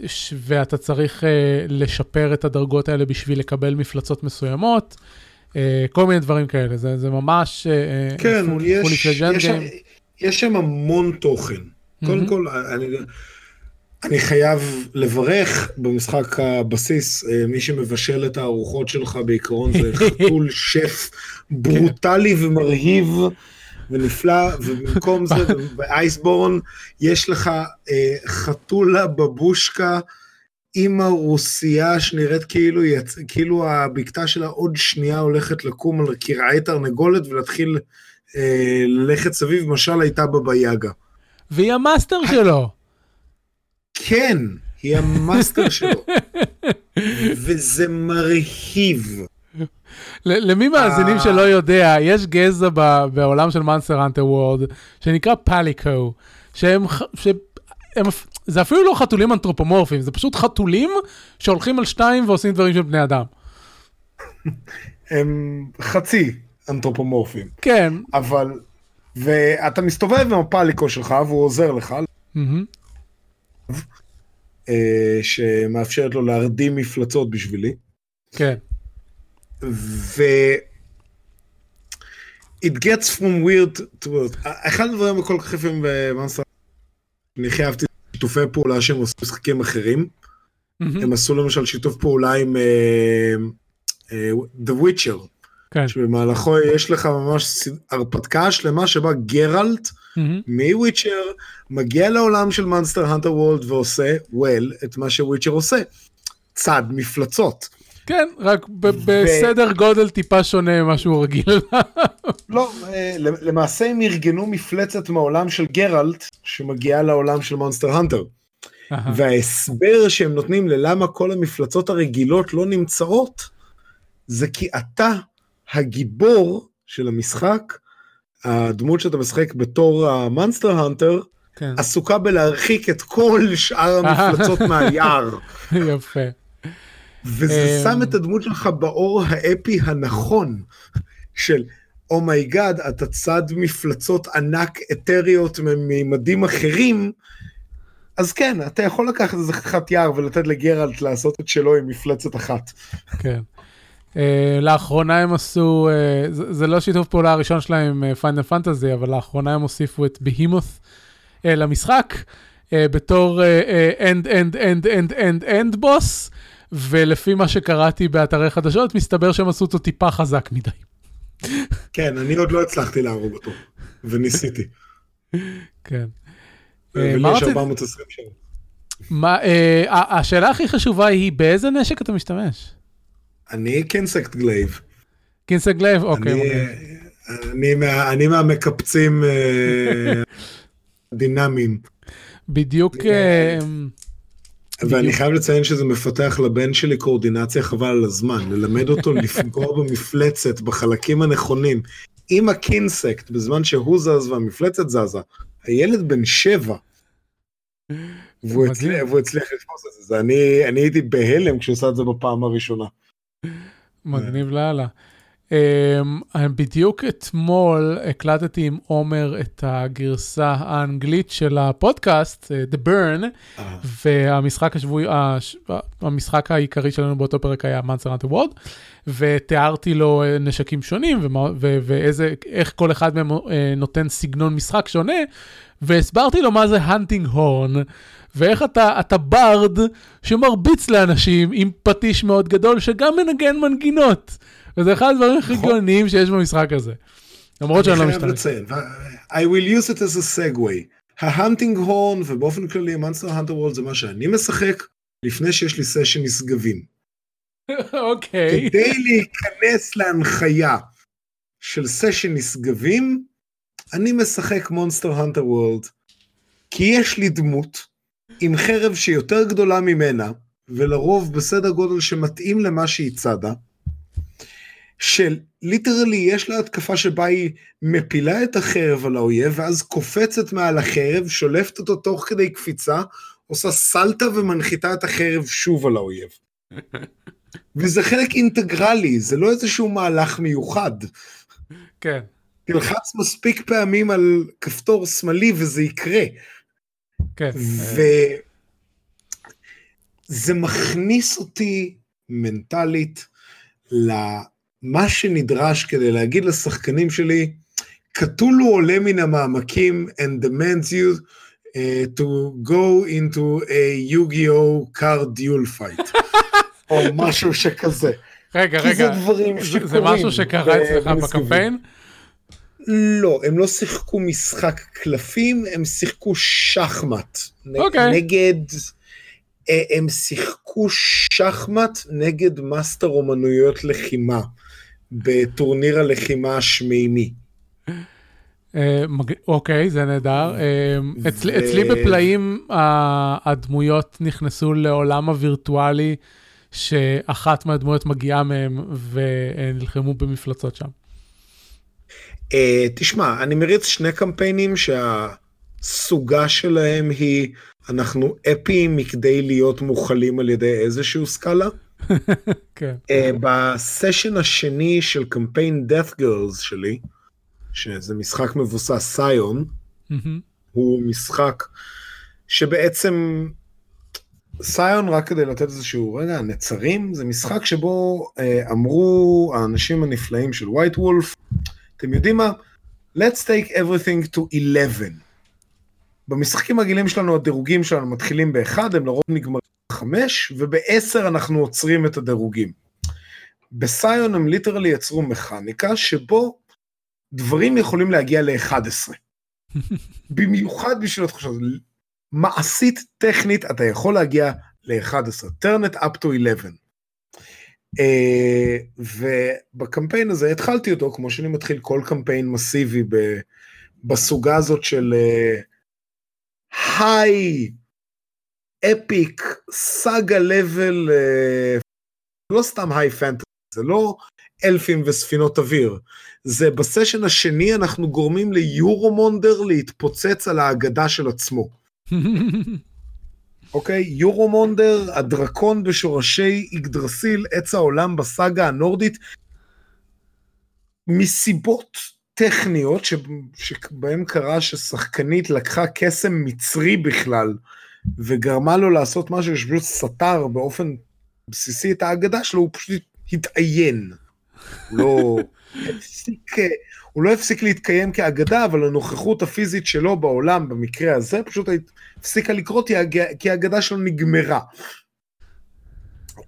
S2: ש, ואתה צריך uh, לשפר את הדרגות האלה בשביל לקבל מפלצות מסוימות, uh, כל מיני דברים כאלה, זה, זה ממש
S3: uh, כן, full, יש, end game. יש שם המון תוכן. קודם כל, אני, אני חייב לברך במשחק הבסיס, מי שמבשל את הארוחות שלך בעיקרון זה (laughs) חתול שף ברוטלי ומרהיב ונפלא, ובמקום זה (laughs) באייסבורן יש לך חתולה בבושקה. אימא רוסייה שנראית כאילו, יצ... כאילו הבקתה שלה עוד שנייה הולכת לקום על קרעי תרנגולת ולהתחיל אה, ללכת סביב, משל הייתה בבייגה.
S2: והיא המאסטר שלו.
S3: כן, היא המאסטר שלו. (laughs) וזה מרהיב.
S2: למי מאזינים אה. שלא יודע, יש גזע בעולם של מאנסטר אנטר וורד, שנקרא פליקו, שהם, שהם, זה אפילו לא חתולים אנתרופומורפיים, זה פשוט חתולים שהולכים על שתיים ועושים דברים של בני אדם. (laughs)
S3: הם חצי אנתרופומורפיים.
S2: כן.
S3: אבל ואתה מסתובב עם הפליקו שלך והוא עוזר לך, אה, שמאפשרת לו להרדים מפלצות בשבילי.
S2: כן.
S3: ו... it gets from weird to weird. אחד הדברים הכל כך יפים במאנסטר, אני חייבתי שיתופי פעולה שהם עושים משחקים אחרים. הם עשו למשל שיתוף פעולה עם uh, uh, The Witcher. כן. שבמהלכו יש לך ממש הרפתקה שלמה שבה גרלט mm-hmm. מ Witcher מגיע לעולם של Monster Hunter World ועושה, well, את מה ש witcher עושה, צד מפלצות.
S2: כן, רק בסדר ו... גודל טיפה שונה ממה שהוא רגיל. (laughs)
S3: לא, אה, למעשה הם ארגנו מפלצת מעולם של גרלט שמגיעה לעולם של Monster Hunter. וההסבר שהם נותנים ללמה כל המפלצות הרגילות לא נמצאות, זה כי אתה הגיבור של המשחק, הדמות שאתה משחק בתור ה monster hunter, כן. עסוקה בלהרחיק את כל שאר המפלצות מהיער. (laughs)
S2: יפה.
S3: וזה שם את הדמות שלך באור האפי הנכון של oh my god, oh אתה צד מפלצות ענק אתריות מממדים אחרים, אז כן, אתה יכול לקחת איזה חתיכת יער ולתת ל Geralt לעשות את שלו עם מפלצת אחת.
S2: כן. אה, לאחרונה הם עשו, אה, זה, זה לא שיתוף פעולה הראשון שלהם עם Final אה, Fantasy, אבל לאחרונה הם הוסיפו את Behemoth אה, למשחק, אה, בתור end end end end end end boss, ולפי מה שקראתי באתרי חדשות, מסתבר שהם עשו אותו טיפה חזק מדי.
S3: כן, אני עוד לא הצלחתי להרוג אותו, וניסיתי.
S2: כן.
S3: ולי יש 420 שעות.
S2: מה, השאלה הכי חשובה היא, באיזה נשק אתה משתמש?
S3: אני Insect Glaive.
S2: Insect Glaive, אוקיי.
S3: אני, מה, אני מהמקפצים אה, (laughs) דינמיים.
S2: בדיוק.
S3: ואני חייב לציין שזה מפתח לבן שלי קואורדינציה חבל על הזמן, ללמד אותו (laughs) לפגוע במפלצת בחלקים הנכונים עם הקינסקט בזמן שהוא זז והמפלצת זזה. הילד בן שבע. והוא הצליח, לתפוס את זה, אני, אני הייתי בהלם כשהוא עשה את זה בפעם הראשונה.
S2: מגניב לאללה. Um, בדיוק אתמול הקלטתי עם עומר את הגרסה האנגלית של הפודקאסט, uh, The Burn, uh. והמשחק השבועי, המשחק העיקרי שלנו באותו פרק היה Monster Hunter World, ותיארתי לו אה, נשקים שונים ואיזה, איך כל אחד מהם נותן סגנון משחק שונה, והסברתי לו מה זה Hunting Horn, ואיך אתה, אתה bard שמרביץ לאנשים עם פטיש מאוד גדול שגם מנגן מנגינות. וזה אחד הדברים הכי נכון. גאוניים שיש במשחק הזה. למרות שאני לא משתמש.
S3: I will use it as a segue. ה Hunting Horn ובאופן כללי ה Monster Hunter World זה מה שאני משחק לפני שיש לי סשן נשגבים. (laughs)
S2: אוקיי.
S3: כדי להיכנס להנחיה של סשן נשגבים, אני משחק Monster Hunter World, כי יש לי דמות עם חרב שיותר גדולה ממנה, ולרוב בסדר גודל שמתאים למה שהיא צדה, ש literally יש לה התקפה שבה היא מפילה את החרב על האויב, ואז קופצת מעל החרב, שולפת אותו תוך כדי קפיצה, עושה סלטה ומנחיתה את החרב שוב על האויב. וזה חלק אינטגרלי, זה לא איזשהו מהלך מיוחד.
S2: כן.
S3: תלחץ מספיק פעמים על כפתור שמאלי וזה יקרה.
S2: כן.
S3: וזה מכניס אותי מנטלית למה שנדרש כדי להגיד לשחקנים שלי, קטולו עולה מן המעמקים and demands you uh, to go into a Yu-Gi-Oh! card duel fight. (laughs) או משהו שכזה.
S2: רגע, רגע, זה דברים שקורים. זה משהו שקרה אצלך בקמפיין?
S3: לא, הם לא שיחקו משחק קלפים, הם שיחקו שחמט. Okay. אוקיי. נגד... אה, הם שיחקו שחמט נגד מאסטר אומנויות לחימה בטורניר הלחימה השמימי.
S2: אה, אוקיי, זה נהדר. אה, אצלי בפלאים הדמויות נכנסו לעולם הווירטואלי שאחת מהדמויות מגיעה מהם ונלחמו במפלצות שם.
S3: Uh, תשמע, אני מריץ שני קמפיינים שהסוגה שלהם היא, אנחנו אפיים מכדי להיות מוכלים על ידי איזשהו סקאלה.
S2: כן.
S3: uh, בסשן השני של קמפיין Death Girls שלי, שזה משחק מבוסס סיון, הוא משחק שבעצם סיון, רק כדי לתת איזשהו רגע, נצרים, זה משחק שבו uh, אמרו האנשים הנפלאים של ווייט וולף, אתם יודעים מה? let's take everything to 11. במשחקים הרגילים שלנו הדירוגים שלנו מתחילים ב-1, הם לרוב נגמרים ב-5, וב-10 אנחנו עוצרים את הדירוגים. בסיון הם ליטרלי יצרו מכניקה שבו דברים יכולים להגיע ל-11. (laughs) במיוחד בשביל התחושה הזאת. מעשית, טכנית, אתה יכול להגיע ל-11. turn it up to 11. Uh, ובקמפיין הזה התחלתי אותו כמו שאני מתחיל כל קמפיין מסיבי ב, בסוגה הזאת של היי אפיק סאגה לבל לא סתם היי פנטסי זה לא אלפים וספינות אוויר זה בסשן השני אנחנו גורמים ליורומונדר להתפוצץ על האגדה של עצמו. (laughs) אוקיי? יורומונדר, הדרקון בשורשי יגדרסיל, עץ העולם בסאגה הנורדית, מסיבות טכניות שבהם קרה ששחקנית לקחה קסם מצרי בכלל, וגרמה לו לעשות משהו שפשוט סתר באופן בסיסי את האגדה שלו, הוא פשוט התעיין. לא (laughs) הפסיק, הוא לא הפסיק להתקיים כאגדה, אבל הנוכחות הפיזית שלו בעולם, במקרה הזה, פשוט הפסיקה לקרות כי האגדה שלו נגמרה.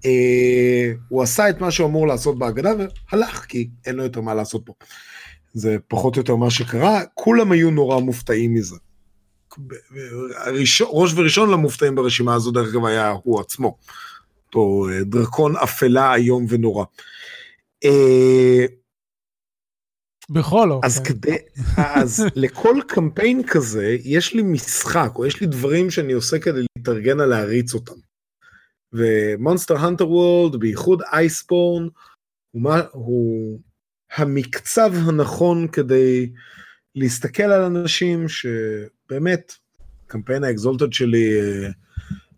S3: אה, הוא עשה את מה שהוא אמור לעשות בהגדה והלך, כי אין לו יותר מה לעשות פה. זה פחות או יותר מה שקרה, כולם היו נורא מופתעים מזה. ראש וראשון למופתעים ברשימה הזו, דרך אגב, היה הוא עצמו. אותו אה, דרקון אפלה איום ונורא. אה,
S2: בכל אופן.
S3: אז כדי, אז לכל קמפיין כזה, יש לי משחק, או יש לי דברים שאני עושה כדי להתארגן על להריץ אותם. ו Monster Hunter World, בייחוד Iceborne, הוא, הוא המקצב הנכון כדי להסתכל על אנשים שבאמת, קמפיין האקזולטד שלי אה,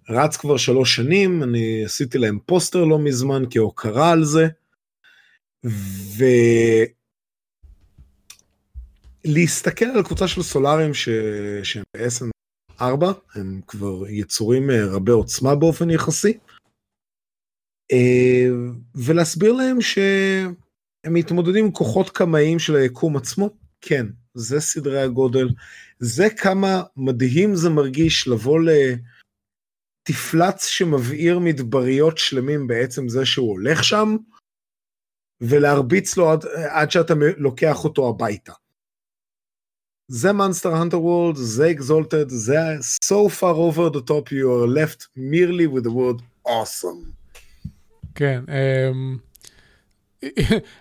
S3: רץ כבר שלוש שנים, אני עשיתי להם פוסטר לא מזמן כהוקרה על זה, ולהסתכל על קבוצה של סולארים ש... שהם ב-SN 4, הם כבר יצורים אה, רבי עוצמה באופן יחסי, אה, ולהסביר להם שהם מתמודדים עם כוחות קמאיים של היקום עצמו, כן, זה סדרי הגודל, זה כמה מדהים זה מרגיש לבוא לתפלץ שמבעיר מדבריות שלמים בעצם זה שהוא הולך שם, ולהרביץ לו עד, עד שאתה לוקח אותו הביתה. זה מונסטר הנטר וולד, זה אקזולטד, זה so far over the top you are left merely with the word awesome.
S2: כן, אמ,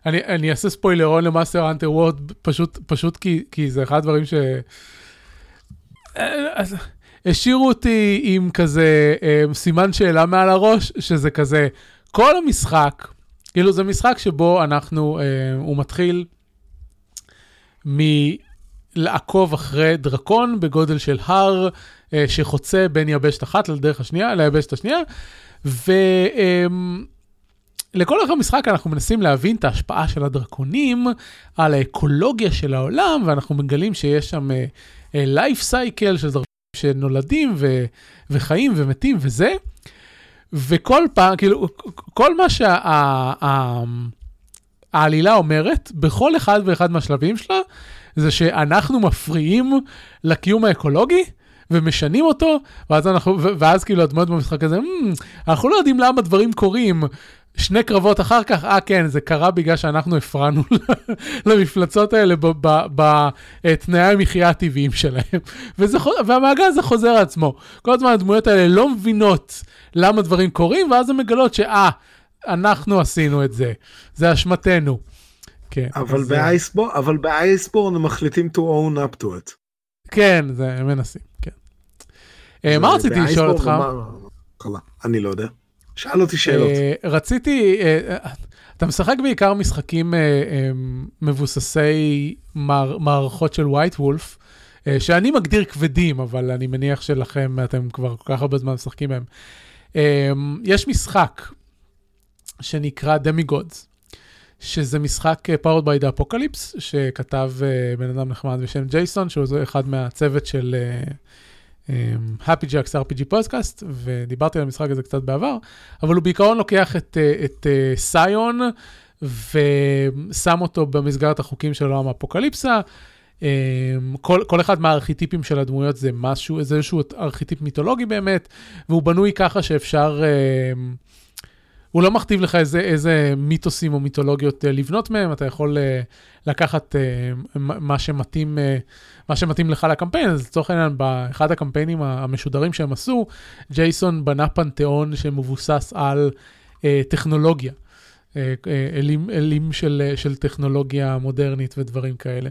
S2: אני, אני אעשה ספוילרון ל Monster Hunter World, פשוט, פשוט כי, כי זה אחד הדברים ש... השאירו אותי עם כזה אמ, סימן שאלה מעל הראש, שזה כזה, כל המשחק, כאילו זה משחק שבו אנחנו, אמ, הוא מתחיל מלעקוב אחרי דרקון בגודל של הר שחוצה בין יבשת אחת לדרך השנייה, ליבשת השנייה, ו... Um, לכל אורך המשחק אנחנו מנסים להבין את ההשפעה של הדרקונים על האקולוגיה של העולם, ואנחנו מגלים שיש שם uh, life cycle של דרקונים שנולדים ו- וחיים ומתים וזה. וכל פעם, כאילו, כל מה שהעלילה שה- אומרת, בכל אחד ואחד מהשלבים שלה, זה שאנחנו מפריעים לקיום האקולוגי, ומשנים אותו, ואז אנחנו, ואז כאילו הדמות במשחק הזה, אנחנו לא יודעים למה דברים קורים, שני קרבות אחר כך, אה כן, זה קרה בגלל שאנחנו הפרענו (laughs) למפלצות האלה בתנאי המחיה הטבעיים שלהם. (laughs) וזה, והמעגל הזה חוזר עצמו. כל הזמן הדמויות האלה לא מבינות למה דברים קורים, ואז הן מגלות שאה, אנחנו עשינו את זה, זה אשמתנו.
S3: כן, אבל, אז... באייסבור, אבל באייסבור הם מחליטים to own up to it.
S2: כן, זה, הם מנסים, כן. אה, מה רציתי לשאול אותך?
S3: אני לא יודע. שאל אותי שאלות.
S2: Uh, רציתי, uh, אתה משחק בעיקר משחקים מבוססי מער, מערכות של ווייט וולף, שאני מגדיר כבדים, אבל אני מניח שלכם, אתם כבר כל כך הרבה זמן משחקים בהם. יש משחק שנקרא דמיגודס, שזה משחק powered by the apocalypse, שכתב בן אדם נחמד בשם ג'ייסון, שהוא אחד מהצוות של... Uh, Happy Jacks RPG פודקאסט, ודיברתי על המשחק הזה קצת בעבר, אבל הוא בעיקרון לוקח את, אה, את אה, סיון ושם אותו במסגרת החוקים של עולם האפוקליפסה. כל, כל אחד מהארכיטיפים של הדמויות זה משהו, זה איזשהו ארכיטיפ מיתולוגי באמת, והוא בנוי ככה שאפשר, הוא לא מכתיב לך איזה, איזה מיתוסים או מיתולוגיות לבנות מהם, אתה יכול לקחת מה שמתאים, מה שמתאים לך לקמפיין, אז לצורך העניין, באחד הקמפיינים המשודרים שהם עשו, ג'ייסון בנה פנתיאון שמבוסס על טכנולוגיה. אלים, אלים של, של טכנולוגיה מודרנית ודברים כאלה.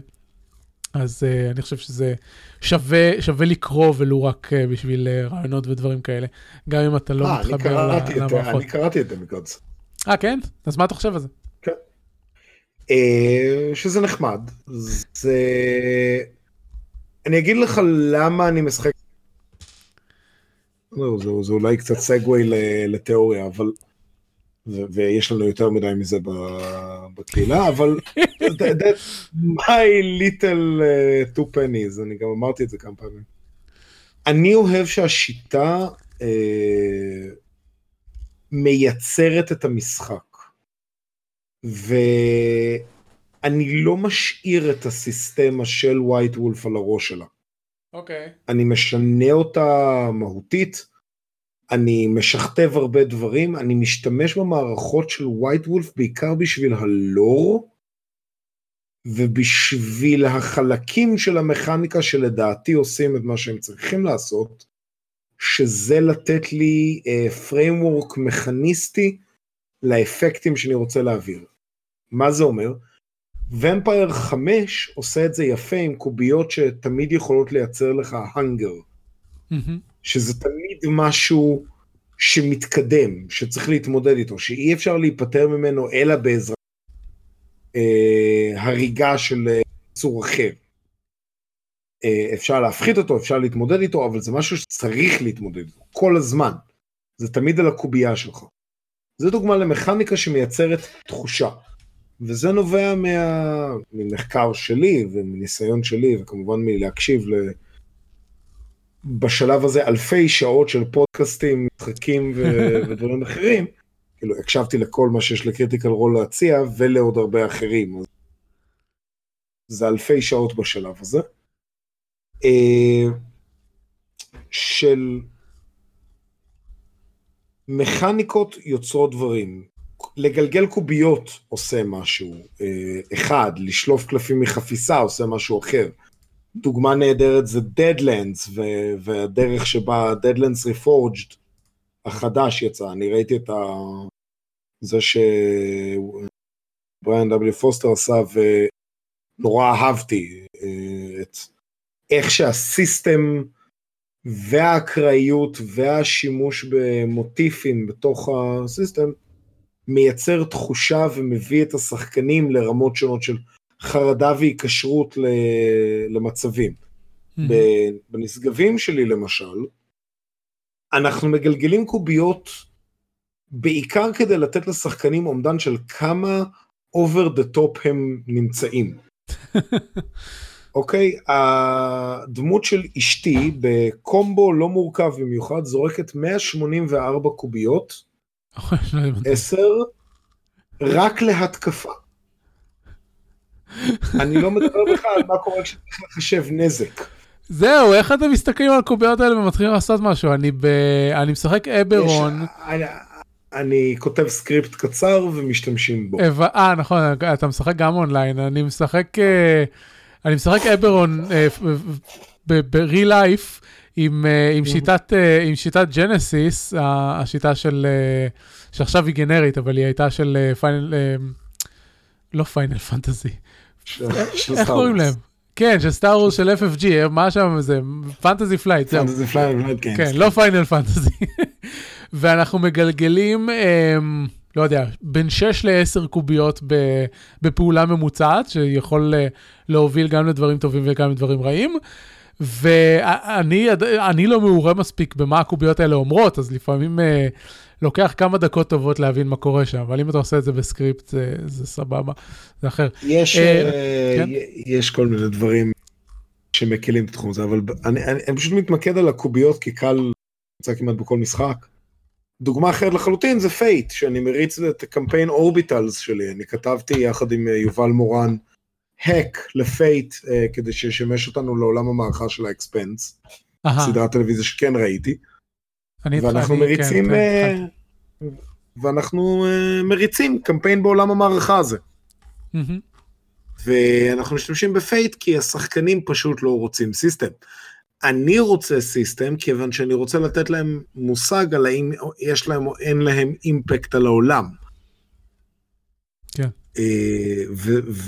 S2: אז uh, אני חושב שזה שווה, שווה לקרוא ולו רק uh, בשביל uh, רעיונות ודברים כאלה, גם אם אתה לא 아, מתחבר
S3: למערכות. אני קראתי את דמיקודס.
S2: אה, כן? אז מה אתה חושב על זה?
S3: כן. שזה נחמד. זה... אני אגיד לך למה אני משחק. לא, זה, זה אולי קצת סגווי לתיאוריה, אבל... ויש לנו יותר מדי מזה בקהילה, אבל that's my little uh, two pennies, אני גם אמרתי את זה כמה פעמים. אני אוהב שהשיטה uh, מייצרת את המשחק, ואני לא משאיר את הסיסטמה של white wolf על הראש שלה.
S2: אוקיי. Okay.
S3: אני משנה אותה מהותית. אני משכתב הרבה דברים, אני משתמש במערכות של ווייט וולף בעיקר בשביל הלור, ובשביל החלקים של המכניקה שלדעתי עושים את מה שהם צריכים לעשות, שזה לתת לי uh, framework מכניסטי לאפקטים שאני רוצה להעביר. מה זה אומר? ומפייר 5 עושה את זה יפה עם קוביות שתמיד יכולות לייצר לך האנגר. Mm-hmm. שזה תמיד משהו שמתקדם, שצריך להתמודד איתו, שאי אפשר להיפטר ממנו אלא בעזרת אה, הריגה של אה, צור אחר. אה, אפשר להפחית אותו, אפשר להתמודד איתו, אבל זה משהו שצריך להתמודד איתו, כל הזמן. זה תמיד על הקובייה שלך. זו דוגמה למכניקה שמייצרת תחושה. וזה נובע מה... ממחקר שלי ומניסיון שלי, וכמובן מלהקשיב ל... בשלב הזה אלפי שעות של פודקאסטים, משחקים ו- (laughs) ודברים אחרים, כאילו הקשבתי לכל מה שיש לקריטיקל רול להציע ולעוד הרבה אחרים. אז זה אלפי שעות בשלב הזה. אה, של מכניקות יוצרות דברים. לגלגל קוביות עושה משהו אה, אחד, לשלוף קלפים מחפיסה עושה משהו אחר. דוגמה נהדרת זה Deadlands והדרך שבה Deadlands Reforged החדש יצא, אני ראיתי את ה... זה שבריאן W. פוסטר עשה ונורא אהבתי אה, את איך שהסיסטם והאקראיות והשימוש במוטיפים בתוך הסיסטם מייצר תחושה ומביא את השחקנים לרמות שונות של חרדה והיקשרות למצבים. Mm-hmm. בנשגבים שלי למשל, אנחנו מגלגלים קוביות בעיקר כדי לתת לשחקנים אומדן של כמה over the top הם נמצאים. (laughs) אוקיי, okay, הדמות של אשתי בקומבו לא מורכב במיוחד זורקת 184 קוביות, 10, רק להתקפה. אני לא מדבר בכלל על מה קורה כשצריך לחשב נזק.
S2: זהו, איך אתם מסתכלים על הקוביות האלה ומתחילים לעשות משהו? אני, ב... אני משחק Eberron.
S3: אני, אני כותב סקריפט קצר ומשתמשים בו.
S2: אה, נכון, אתה משחק גם אונליין. אני משחק, אה, אני משחק Eberron אה, ב-real life עם, אה, עם, שיטת, עם שיטת Genesys, השיטה של, שעכשיו היא גנרית, אבל היא הייתה של Final, לא Final Fantasy. איך קוראים להם? כן, של Star Wars של FFG, מה שם זה? Fantasy Flight,
S3: זהו. Fantasy Flight, כן.
S2: כן, לא Final Fantasy. (laughs) ואנחנו מגלגלים, אמ, לא יודע, בין 6 ל-10 קוביות בפעולה ממוצעת, שיכול אה, להוביל גם לדברים טובים וגם לדברים רעים. ואני לא מעורה מספיק במה הקוביות האלה אומרות, אז לפעמים אה, לוקח כמה דקות טובות להבין מה קורה שם, אבל אם אתה עושה את זה בסקריפט, זה, זה סבבה, זה אחר.
S3: יש, אה, אה, כן? יש כל מיני דברים שמקלים את התחום הזה, אבל אני, אני, אני פשוט מתמקד על הקוביות, כי קל נמצא כמעט בכל משחק. דוגמה אחרת לחלוטין זה Fate, שאני מריץ את הקמפיין Orbitals שלי, אני כתבתי יחד עם אה, יובל מורן, hack ל Fate, כדי שישמש אותנו לעולם המערכה של ה Expanse, סדרת טלוויזיה שכן ראיתי. ואנחנו אני, מריצים, כן, כן, ואנחנו אה, מריצים קמפיין בעולם המערכה הזה. ואנחנו משתמשים ב Fate כי השחקנים פשוט לא רוצים system. אני רוצה system כיוון שאני רוצה לתת להם מושג על האם יש להם או אין להם impact על העולם.
S2: כן.
S3: אה,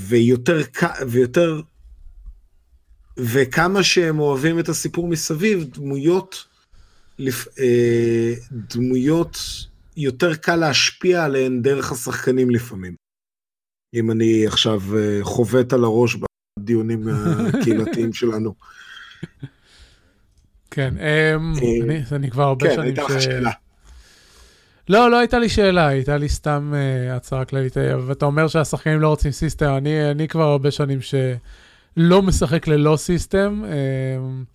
S3: ויותר, ויותר, וכמה שהם אוהבים את הסיפור מסביב, דמויות, אה, דמויות יותר קל להשפיע עליהן דרך השחקנים לפעמים. אם אני עכשיו אה, חובט על הראש בדיונים (laughs) הקהילתיים שלנו.
S2: כן, אמ, אני כבר הרבה
S3: שנים ש... כן, הייתה לך שאלה.
S2: לא, לא הייתה לי שאלה, הייתה לי סתם uh, הצהרה כללית. ואתה אומר שהשחקנים לא רוצים system, אני, אני כבר הרבה שנים שלא משחק ללא system. אה,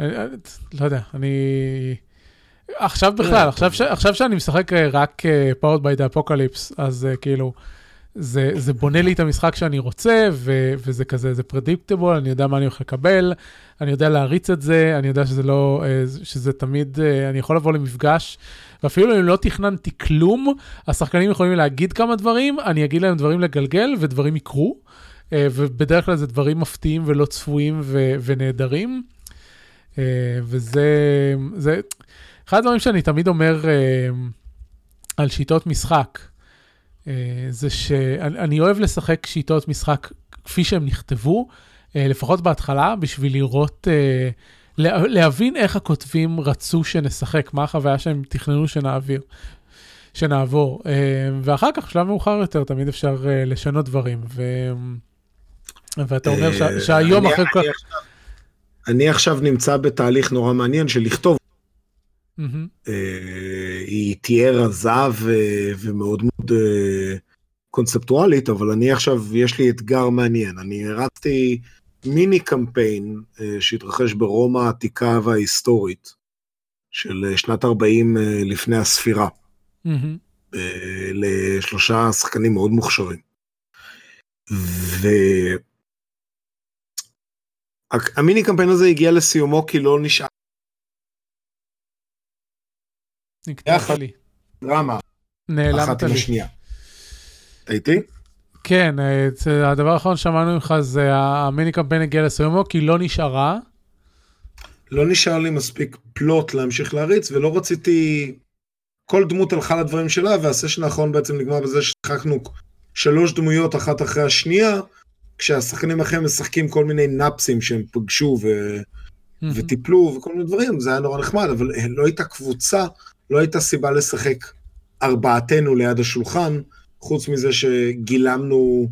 S2: לא יודע, אני... עכשיו בכלל, עכשיו, ש... עכשיו שאני משחק רק אה, Powered by the Apocalypse, אז אה, כאילו, זה, זה בונה לי את המשחק שאני רוצה, ו, וזה כזה, זה predictable, אני יודע מה אני הולך לקבל, אני יודע להריץ את זה, אני יודע שזה לא, שזה תמיד, אני יכול לבוא למפגש. ואפילו אם לא תכננתי כלום, השחקנים יכולים להגיד כמה דברים, אני אגיד להם דברים לגלגל ודברים יקרו, אה, ובדרך כלל זה דברים מפתיעים ולא צפויים ו- ונהדרים. אה, וזה, זה, אחד הדברים שאני תמיד אומר אה, על שיטות משחק, זה שאני אוהב לשחק שיטות משחק כפי שהם נכתבו, לפחות בהתחלה, בשביל לראות להבין איך הכותבים רצו שנשחק, מה החוויה שהם תכננו שנעביר, שנעבור. אה, ואחר כך, בשלב מאוחר יותר, תמיד אפשר אה, לשנות דברים. ו... ואתה אומר. אה, שהיום אחרי כל...
S3: אני עכשיו נמצא בתהליך נורא מעניין של לכתוב. היא תהיה רזה ומאוד מאוד קונספטואלית, אבל אני עכשיו, יש לי אתגר מעניין. אני הרצתי מיני קמפיין אה, שהתרחש ברומא העתיקה וההיסטורית, של אה, שנת 40 אה, לפני הספירה, mm-hmm. לשלושה שחקנים מאוד מוכשרים. והמיני קמפיין הזה הגיע לסיומו כי לא נשאר.
S2: נקטעת לי.
S3: דרמה.
S2: נעלמת לי.
S3: השנייה. אתה איתי?
S2: כן, אה, הדבר האחרון ששמענו ממך זה המיני קמפיין הגיע לסיומו, כי לא נשארה.
S3: לא נשאר לי מספיק פלוט להמשיך להריץ, ולא רציתי... כל דמות הלכה לדברים שלה, והסשן האחרון בעצם נגמר בזה ששיחקנו שלוש דמויות אחת אחרי השנייה, כשהשחקנים אחרים משחקים כל מיני נאפסים שהם פגשו ו... mm-hmm. וטיפלו וכל מיני דברים, זה היה נורא נחמד, אבל לא הייתה קבוצה, לא הייתה סיבה לשחק ארבעתנו ליד השולחן. חוץ מזה שגילמנו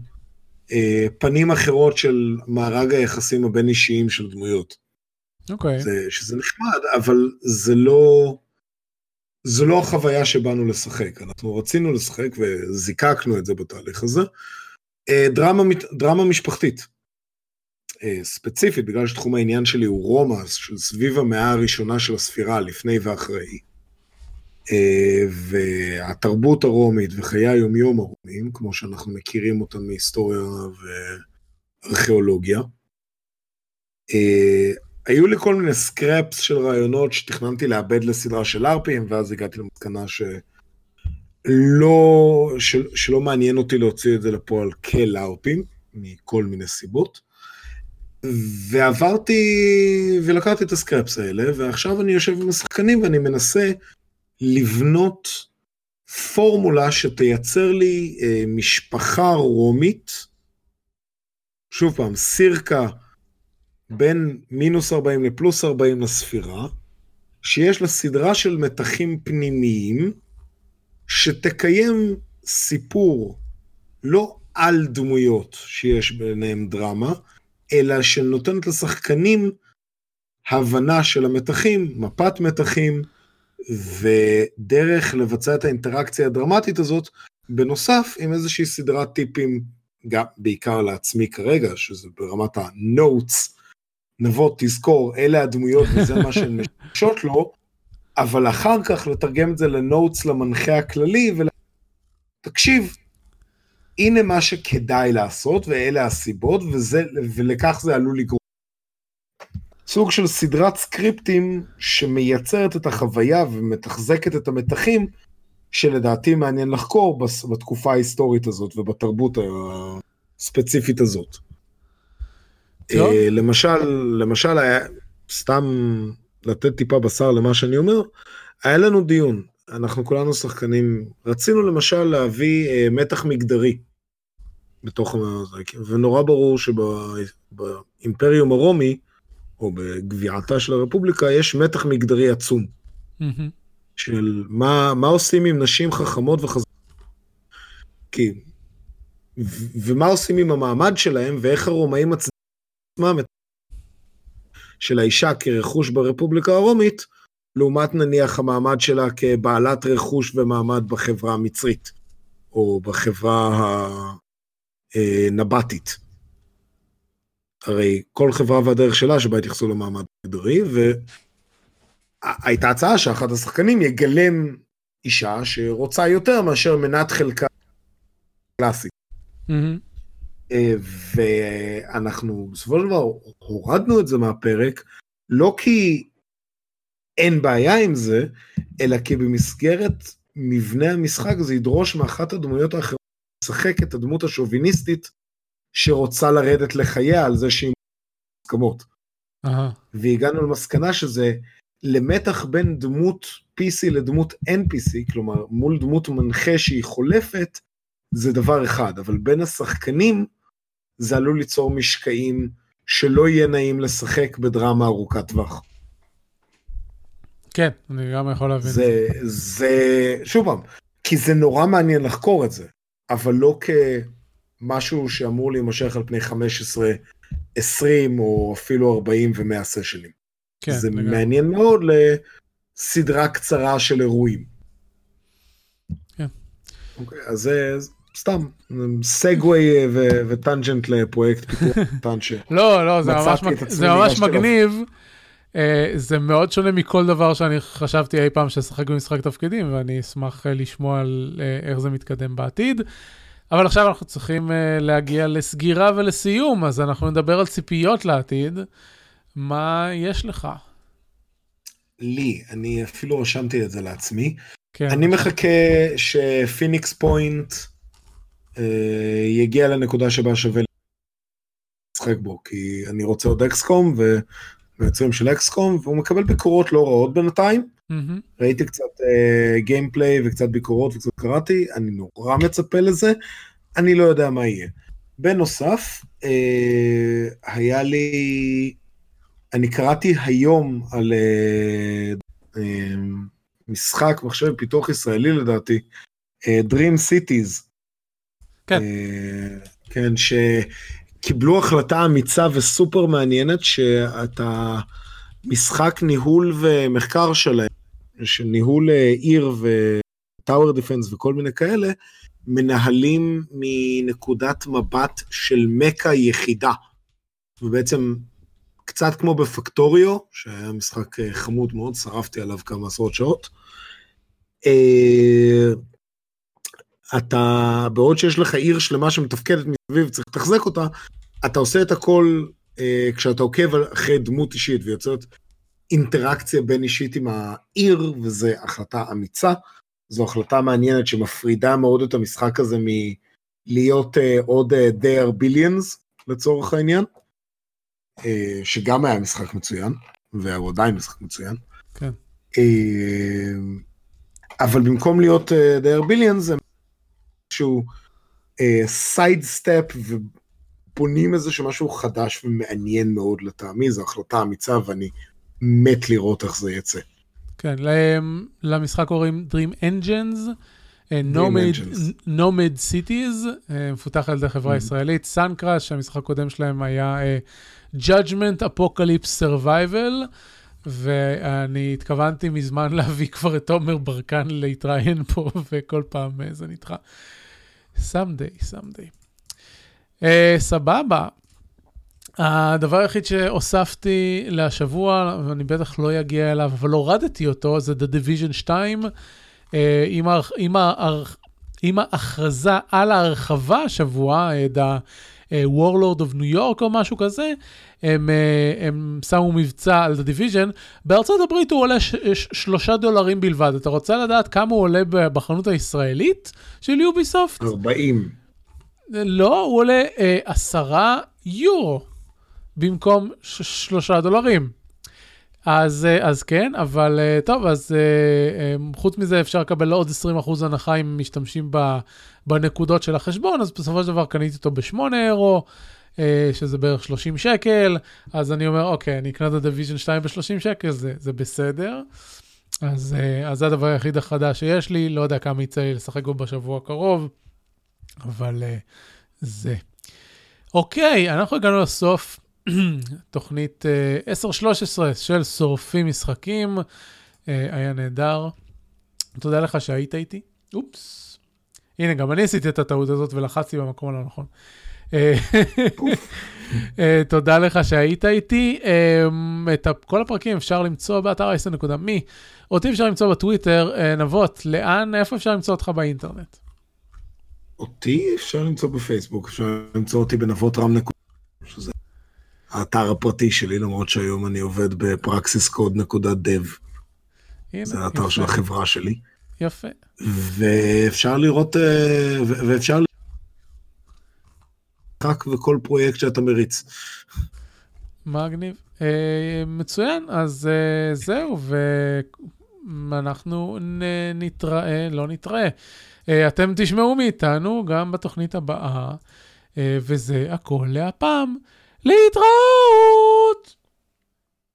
S3: אה, פנים אחרות של מארג היחסים הבין אישיים של דמויות.
S2: אוקיי. Okay.
S3: שזה נחמד, אבל זה לא... זו לא החוויה שבאנו לשחק, אנחנו רצינו לשחק וזיקקנו את זה בתהליך הזה. אה, דרמה, דרמה משפחתית, אה, ספציפית, בגלל שתחום העניין שלי הוא רומא, של סביב המאה הראשונה של הספירה, לפני ואחרי. אה, והתרבות הרומית וחיי היומיום הרומיים, כמו שאנחנו מכירים אותם מהיסטוריה וארכיאולוגיה. היו לי כל מיני סקרפס של רעיונות שתכננתי לאבד לסדרה של ארפים, ואז הגעתי למסקנה שלא, של, שלא מעניין אותי להוציא את זה לפועל כלארפים, מכל מיני סיבות. ועברתי ולקחתי את הסקרפס האלה, ועכשיו אני יושב עם השחקנים ואני מנסה לבנות פורמולה שתייצר לי אה, משפחה רומית, שוב פעם, סירקה בין מינוס 40 לפלוס 40 לספירה, שיש לה סדרה של מתחים פנימיים, שתקיים סיפור לא על דמויות שיש ביניהם דרמה, אלא שנותנת לשחקנים הבנה של המתחים, מפת מתחים, ודרך לבצע את האינטראקציה הדרמטית הזאת, בנוסף עם איזושהי סדרת טיפים, גם בעיקר לעצמי כרגע, שזה ברמת ה-notes, נבוא, תזכור, אלה הדמויות וזה מה שהן (laughs) משמשות לו, אבל אחר כך לתרגם את זה לנוטס למנחה הכללי, ותקשיב, הנה מה שכדאי לעשות, ואלה הסיבות, וזה, ולכך זה עלול לגרום. סוג של סדרת סקריפטים שמייצרת את החוויה ומתחזקת את המתחים שלדעתי מעניין לחקור בתקופה ההיסטורית הזאת ובתרבות הספציפית הזאת. טוב. למשל, למשל, סתם לתת טיפה בשר למה שאני אומר, היה לנו דיון, אנחנו כולנו שחקנים, רצינו למשל להביא אה, מתח מגדרי בתוך זה, ונורא ברור שבאימפריום הרומי, או בגביעתה של הרפובליקה, יש מתח מגדרי עצום. Mm-hmm. של מה, מה עושים עם נשים חכמות וחזקות. כי, ו- ומה עושים עם המעמד שלהם, ואיך הרומאים עצמם של האישה כרכוש ברפובליקה הרומית, לעומת נניח המעמד שלה כבעלת רכוש ומעמד בחברה המצרית, או בחברה הנבטית. הרי כל חברה והדרך שלה שבה התייחסו למעמד מגדרי, והייתה הצעה שאחד השחקנים יגלם אישה שרוצה יותר מאשר מנת חלקה קלאסית. Mm-hmm. ואנחנו בסופו של דבר הורדנו את זה מהפרק, לא כי אין בעיה עם זה, אלא כי במסגרת מבנה המשחק זה ידרוש מאחת הדמויות האחרות לשחק את הדמות השוביניסטית שרוצה לרדת לחייה על זה שהיא. Uh-huh. והגענו למסקנה שזה למתח בין דמות PC לדמות NPC, כלומר מול דמות מנחה שהיא חולפת, זה דבר אחד, אבל בין השחקנים זה עלול ליצור משקעים שלא יהיה נעים לשחק בדרמה ארוכת טווח.
S2: כן, אני גם יכול להבין.
S3: זה, זה, שוב פעם, כי זה נורא מעניין לחקור את זה, אבל לא כמשהו שאמור להימשך על פני 15, 20 או אפילו 40 ו-100 סשנים. כן, זה לגמרי. מעניין מאוד לסדרה קצרה של אירועים. כן. אוקיי, אז זה סתם סגווי וטנג'נט לפרויקט פיתוח (laughs) קטן.
S2: לא, לא, זה ממש. זה ממש מגניב. אה, זה מאוד שונה מכל דבר שאני חשבתי אי פעם שאשחק במשחק תפקידים, ואני אשמח אה, לשמוע על אה, איך זה מתקדם בעתיד. אבל עכשיו אנחנו צריכים להגיע לסגירה ולסיום, אז אנחנו נדבר על ציפיות לעתיד. מה יש לך?
S3: לי, אני אפילו רשמתי את זה לעצמי. כן. אני מחכה ש Phoenix Point אה, יגיע לנקודה שבה שווה לשחק בו, כי אני רוצה עוד XCOM, ו... מהיוצרים של XCOM, והוא מקבל ביקורות לא רעות בינתיים. Mm-hmm. ראיתי קצת gameplay uh, וקצת ביקורות וקצת קראתי, אני נורא מצפה לזה, אני לא יודע מה יהיה. בנוסף, uh, היה לי, אני קראתי היום על uh, uh, משחק מחשב פיתוח ישראלי לדעתי, uh, Dream Cities. כן. Uh, כן, ש... קיבלו החלטה אמיצה וסופר מעניינת שאת המשחק ניהול ומחקר שלהם, של ניהול אה, עיר וטאוור דיפנס וכל מיני כאלה, מנהלים מנקודת מבט של מכה יחידה. ובעצם קצת כמו בפקטוריו, שהיה משחק אה, חמוד מאוד, שרפתי עליו כמה עשרות שעות. אתה, בעוד שיש לך עיר שלמה שמתפקדת מסביב, צריך לתחזק אותה, אתה עושה את הכל אה, כשאתה עוקב אחרי דמות אישית ויוצרת אינטראקציה בין אישית עם העיר, וזו החלטה אמיצה. זו החלטה מעניינת שמפרידה מאוד את המשחק הזה מלהיות אה, עוד אה, They are Billions לצורך העניין, אה, שגם היה משחק מצוין, והוא עדיין משחק מצוין. כן. אה, אבל במקום להיות uh, They are Billions, זה איזשהו סייד uh, סטפ בונים איזה משהו חדש ומעניין מאוד לטעמי, זו החלטה אמיצה ואני מת לראות איך זה יצא.
S2: כן, למשחק קוראים Dream Engines, אה, Nomad Cities, אה, מפותח על ידי חברה mm-hmm. ישראלית, Suncrash, שהמשחק הקודם שלהם היה uh, Judgment Apocalypse Survival, ואני התכוונתי מזמן להביא כבר את עומר ברקן להתראיין פה, (laughs) וכל פעם זה נדחה. Someday, someday. Uh, סבבה. הדבר היחיד שהוספתי להשבוע, ואני בטח לא אגיע אליו, אבל הורדתי אותו, זה The Division 2, uh, עם, עם, עם ההכרזה על ההרחבה השבוע, uh, The Warlord of New York או משהו כזה, הם, הם שמו מבצע על The Division, בארצות הברית הוא עולה שלושה דולרים בלבד. אתה רוצה לדעת כמה הוא עולה בחנות הישראלית של יוביסופט?
S3: 40.
S2: לא, הוא עולה עשרה יורו במקום שלושה דולרים. אז, אה, אז כן, אבל אה, טוב, אז אה, חוץ מזה אפשר לקבל עוד 20% הנחה אם משתמשים בנקודות של החשבון, אז בסופו של דבר קניתי אותו ב-8 אירו, שזה בערך 30 שקל, אז אני אומר, אוקיי, אני אקנה את ה-Division 2 ב-30 שקל, זה, זה בסדר. אז, אז זה הדבר היחיד החדש שיש לי, לא יודע כמה יצא לי לשחק בו בשבוע הקרוב, אבל זה. אוקיי, אנחנו הגענו לסוף. (clears throat) תוכנית 10-13 אה, של שורפים משחקים, אה, היה נהדר. תודה לך שהיית איתי. אופס. הנה, גם אני עשיתי את הטעות הזאת ולחצתי במקום הלא נכון. אה, (laughs) תודה לך שהיית איתי. את כל הפרקים אפשר למצוא באתר ה-10.מי. אותי אפשר למצוא בטוויטר. נבות, לאן, איפה אפשר למצוא אותך באינטרנט?
S3: אותי אפשר למצוא בפייסבוק, אפשר למצוא אותי בנבות רם נקודה, האתר הפרטי שלי, למרות שהיום אני עובד בפרקסיסקוד.dev. זה האתר של החברה שלי.
S2: יפה.
S3: ואפשר לראות, אה, ואפשר לראות רק וכל פרויקט שאתה מריץ.
S2: מגניב. אה, מצוין, אז אה, זהו, ואנחנו נתראה, לא נתראה. אתם תשמעו מאיתנו גם בתוכנית הבאה, וזה הכל להפעם. להתראות!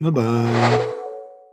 S3: ביי ביי.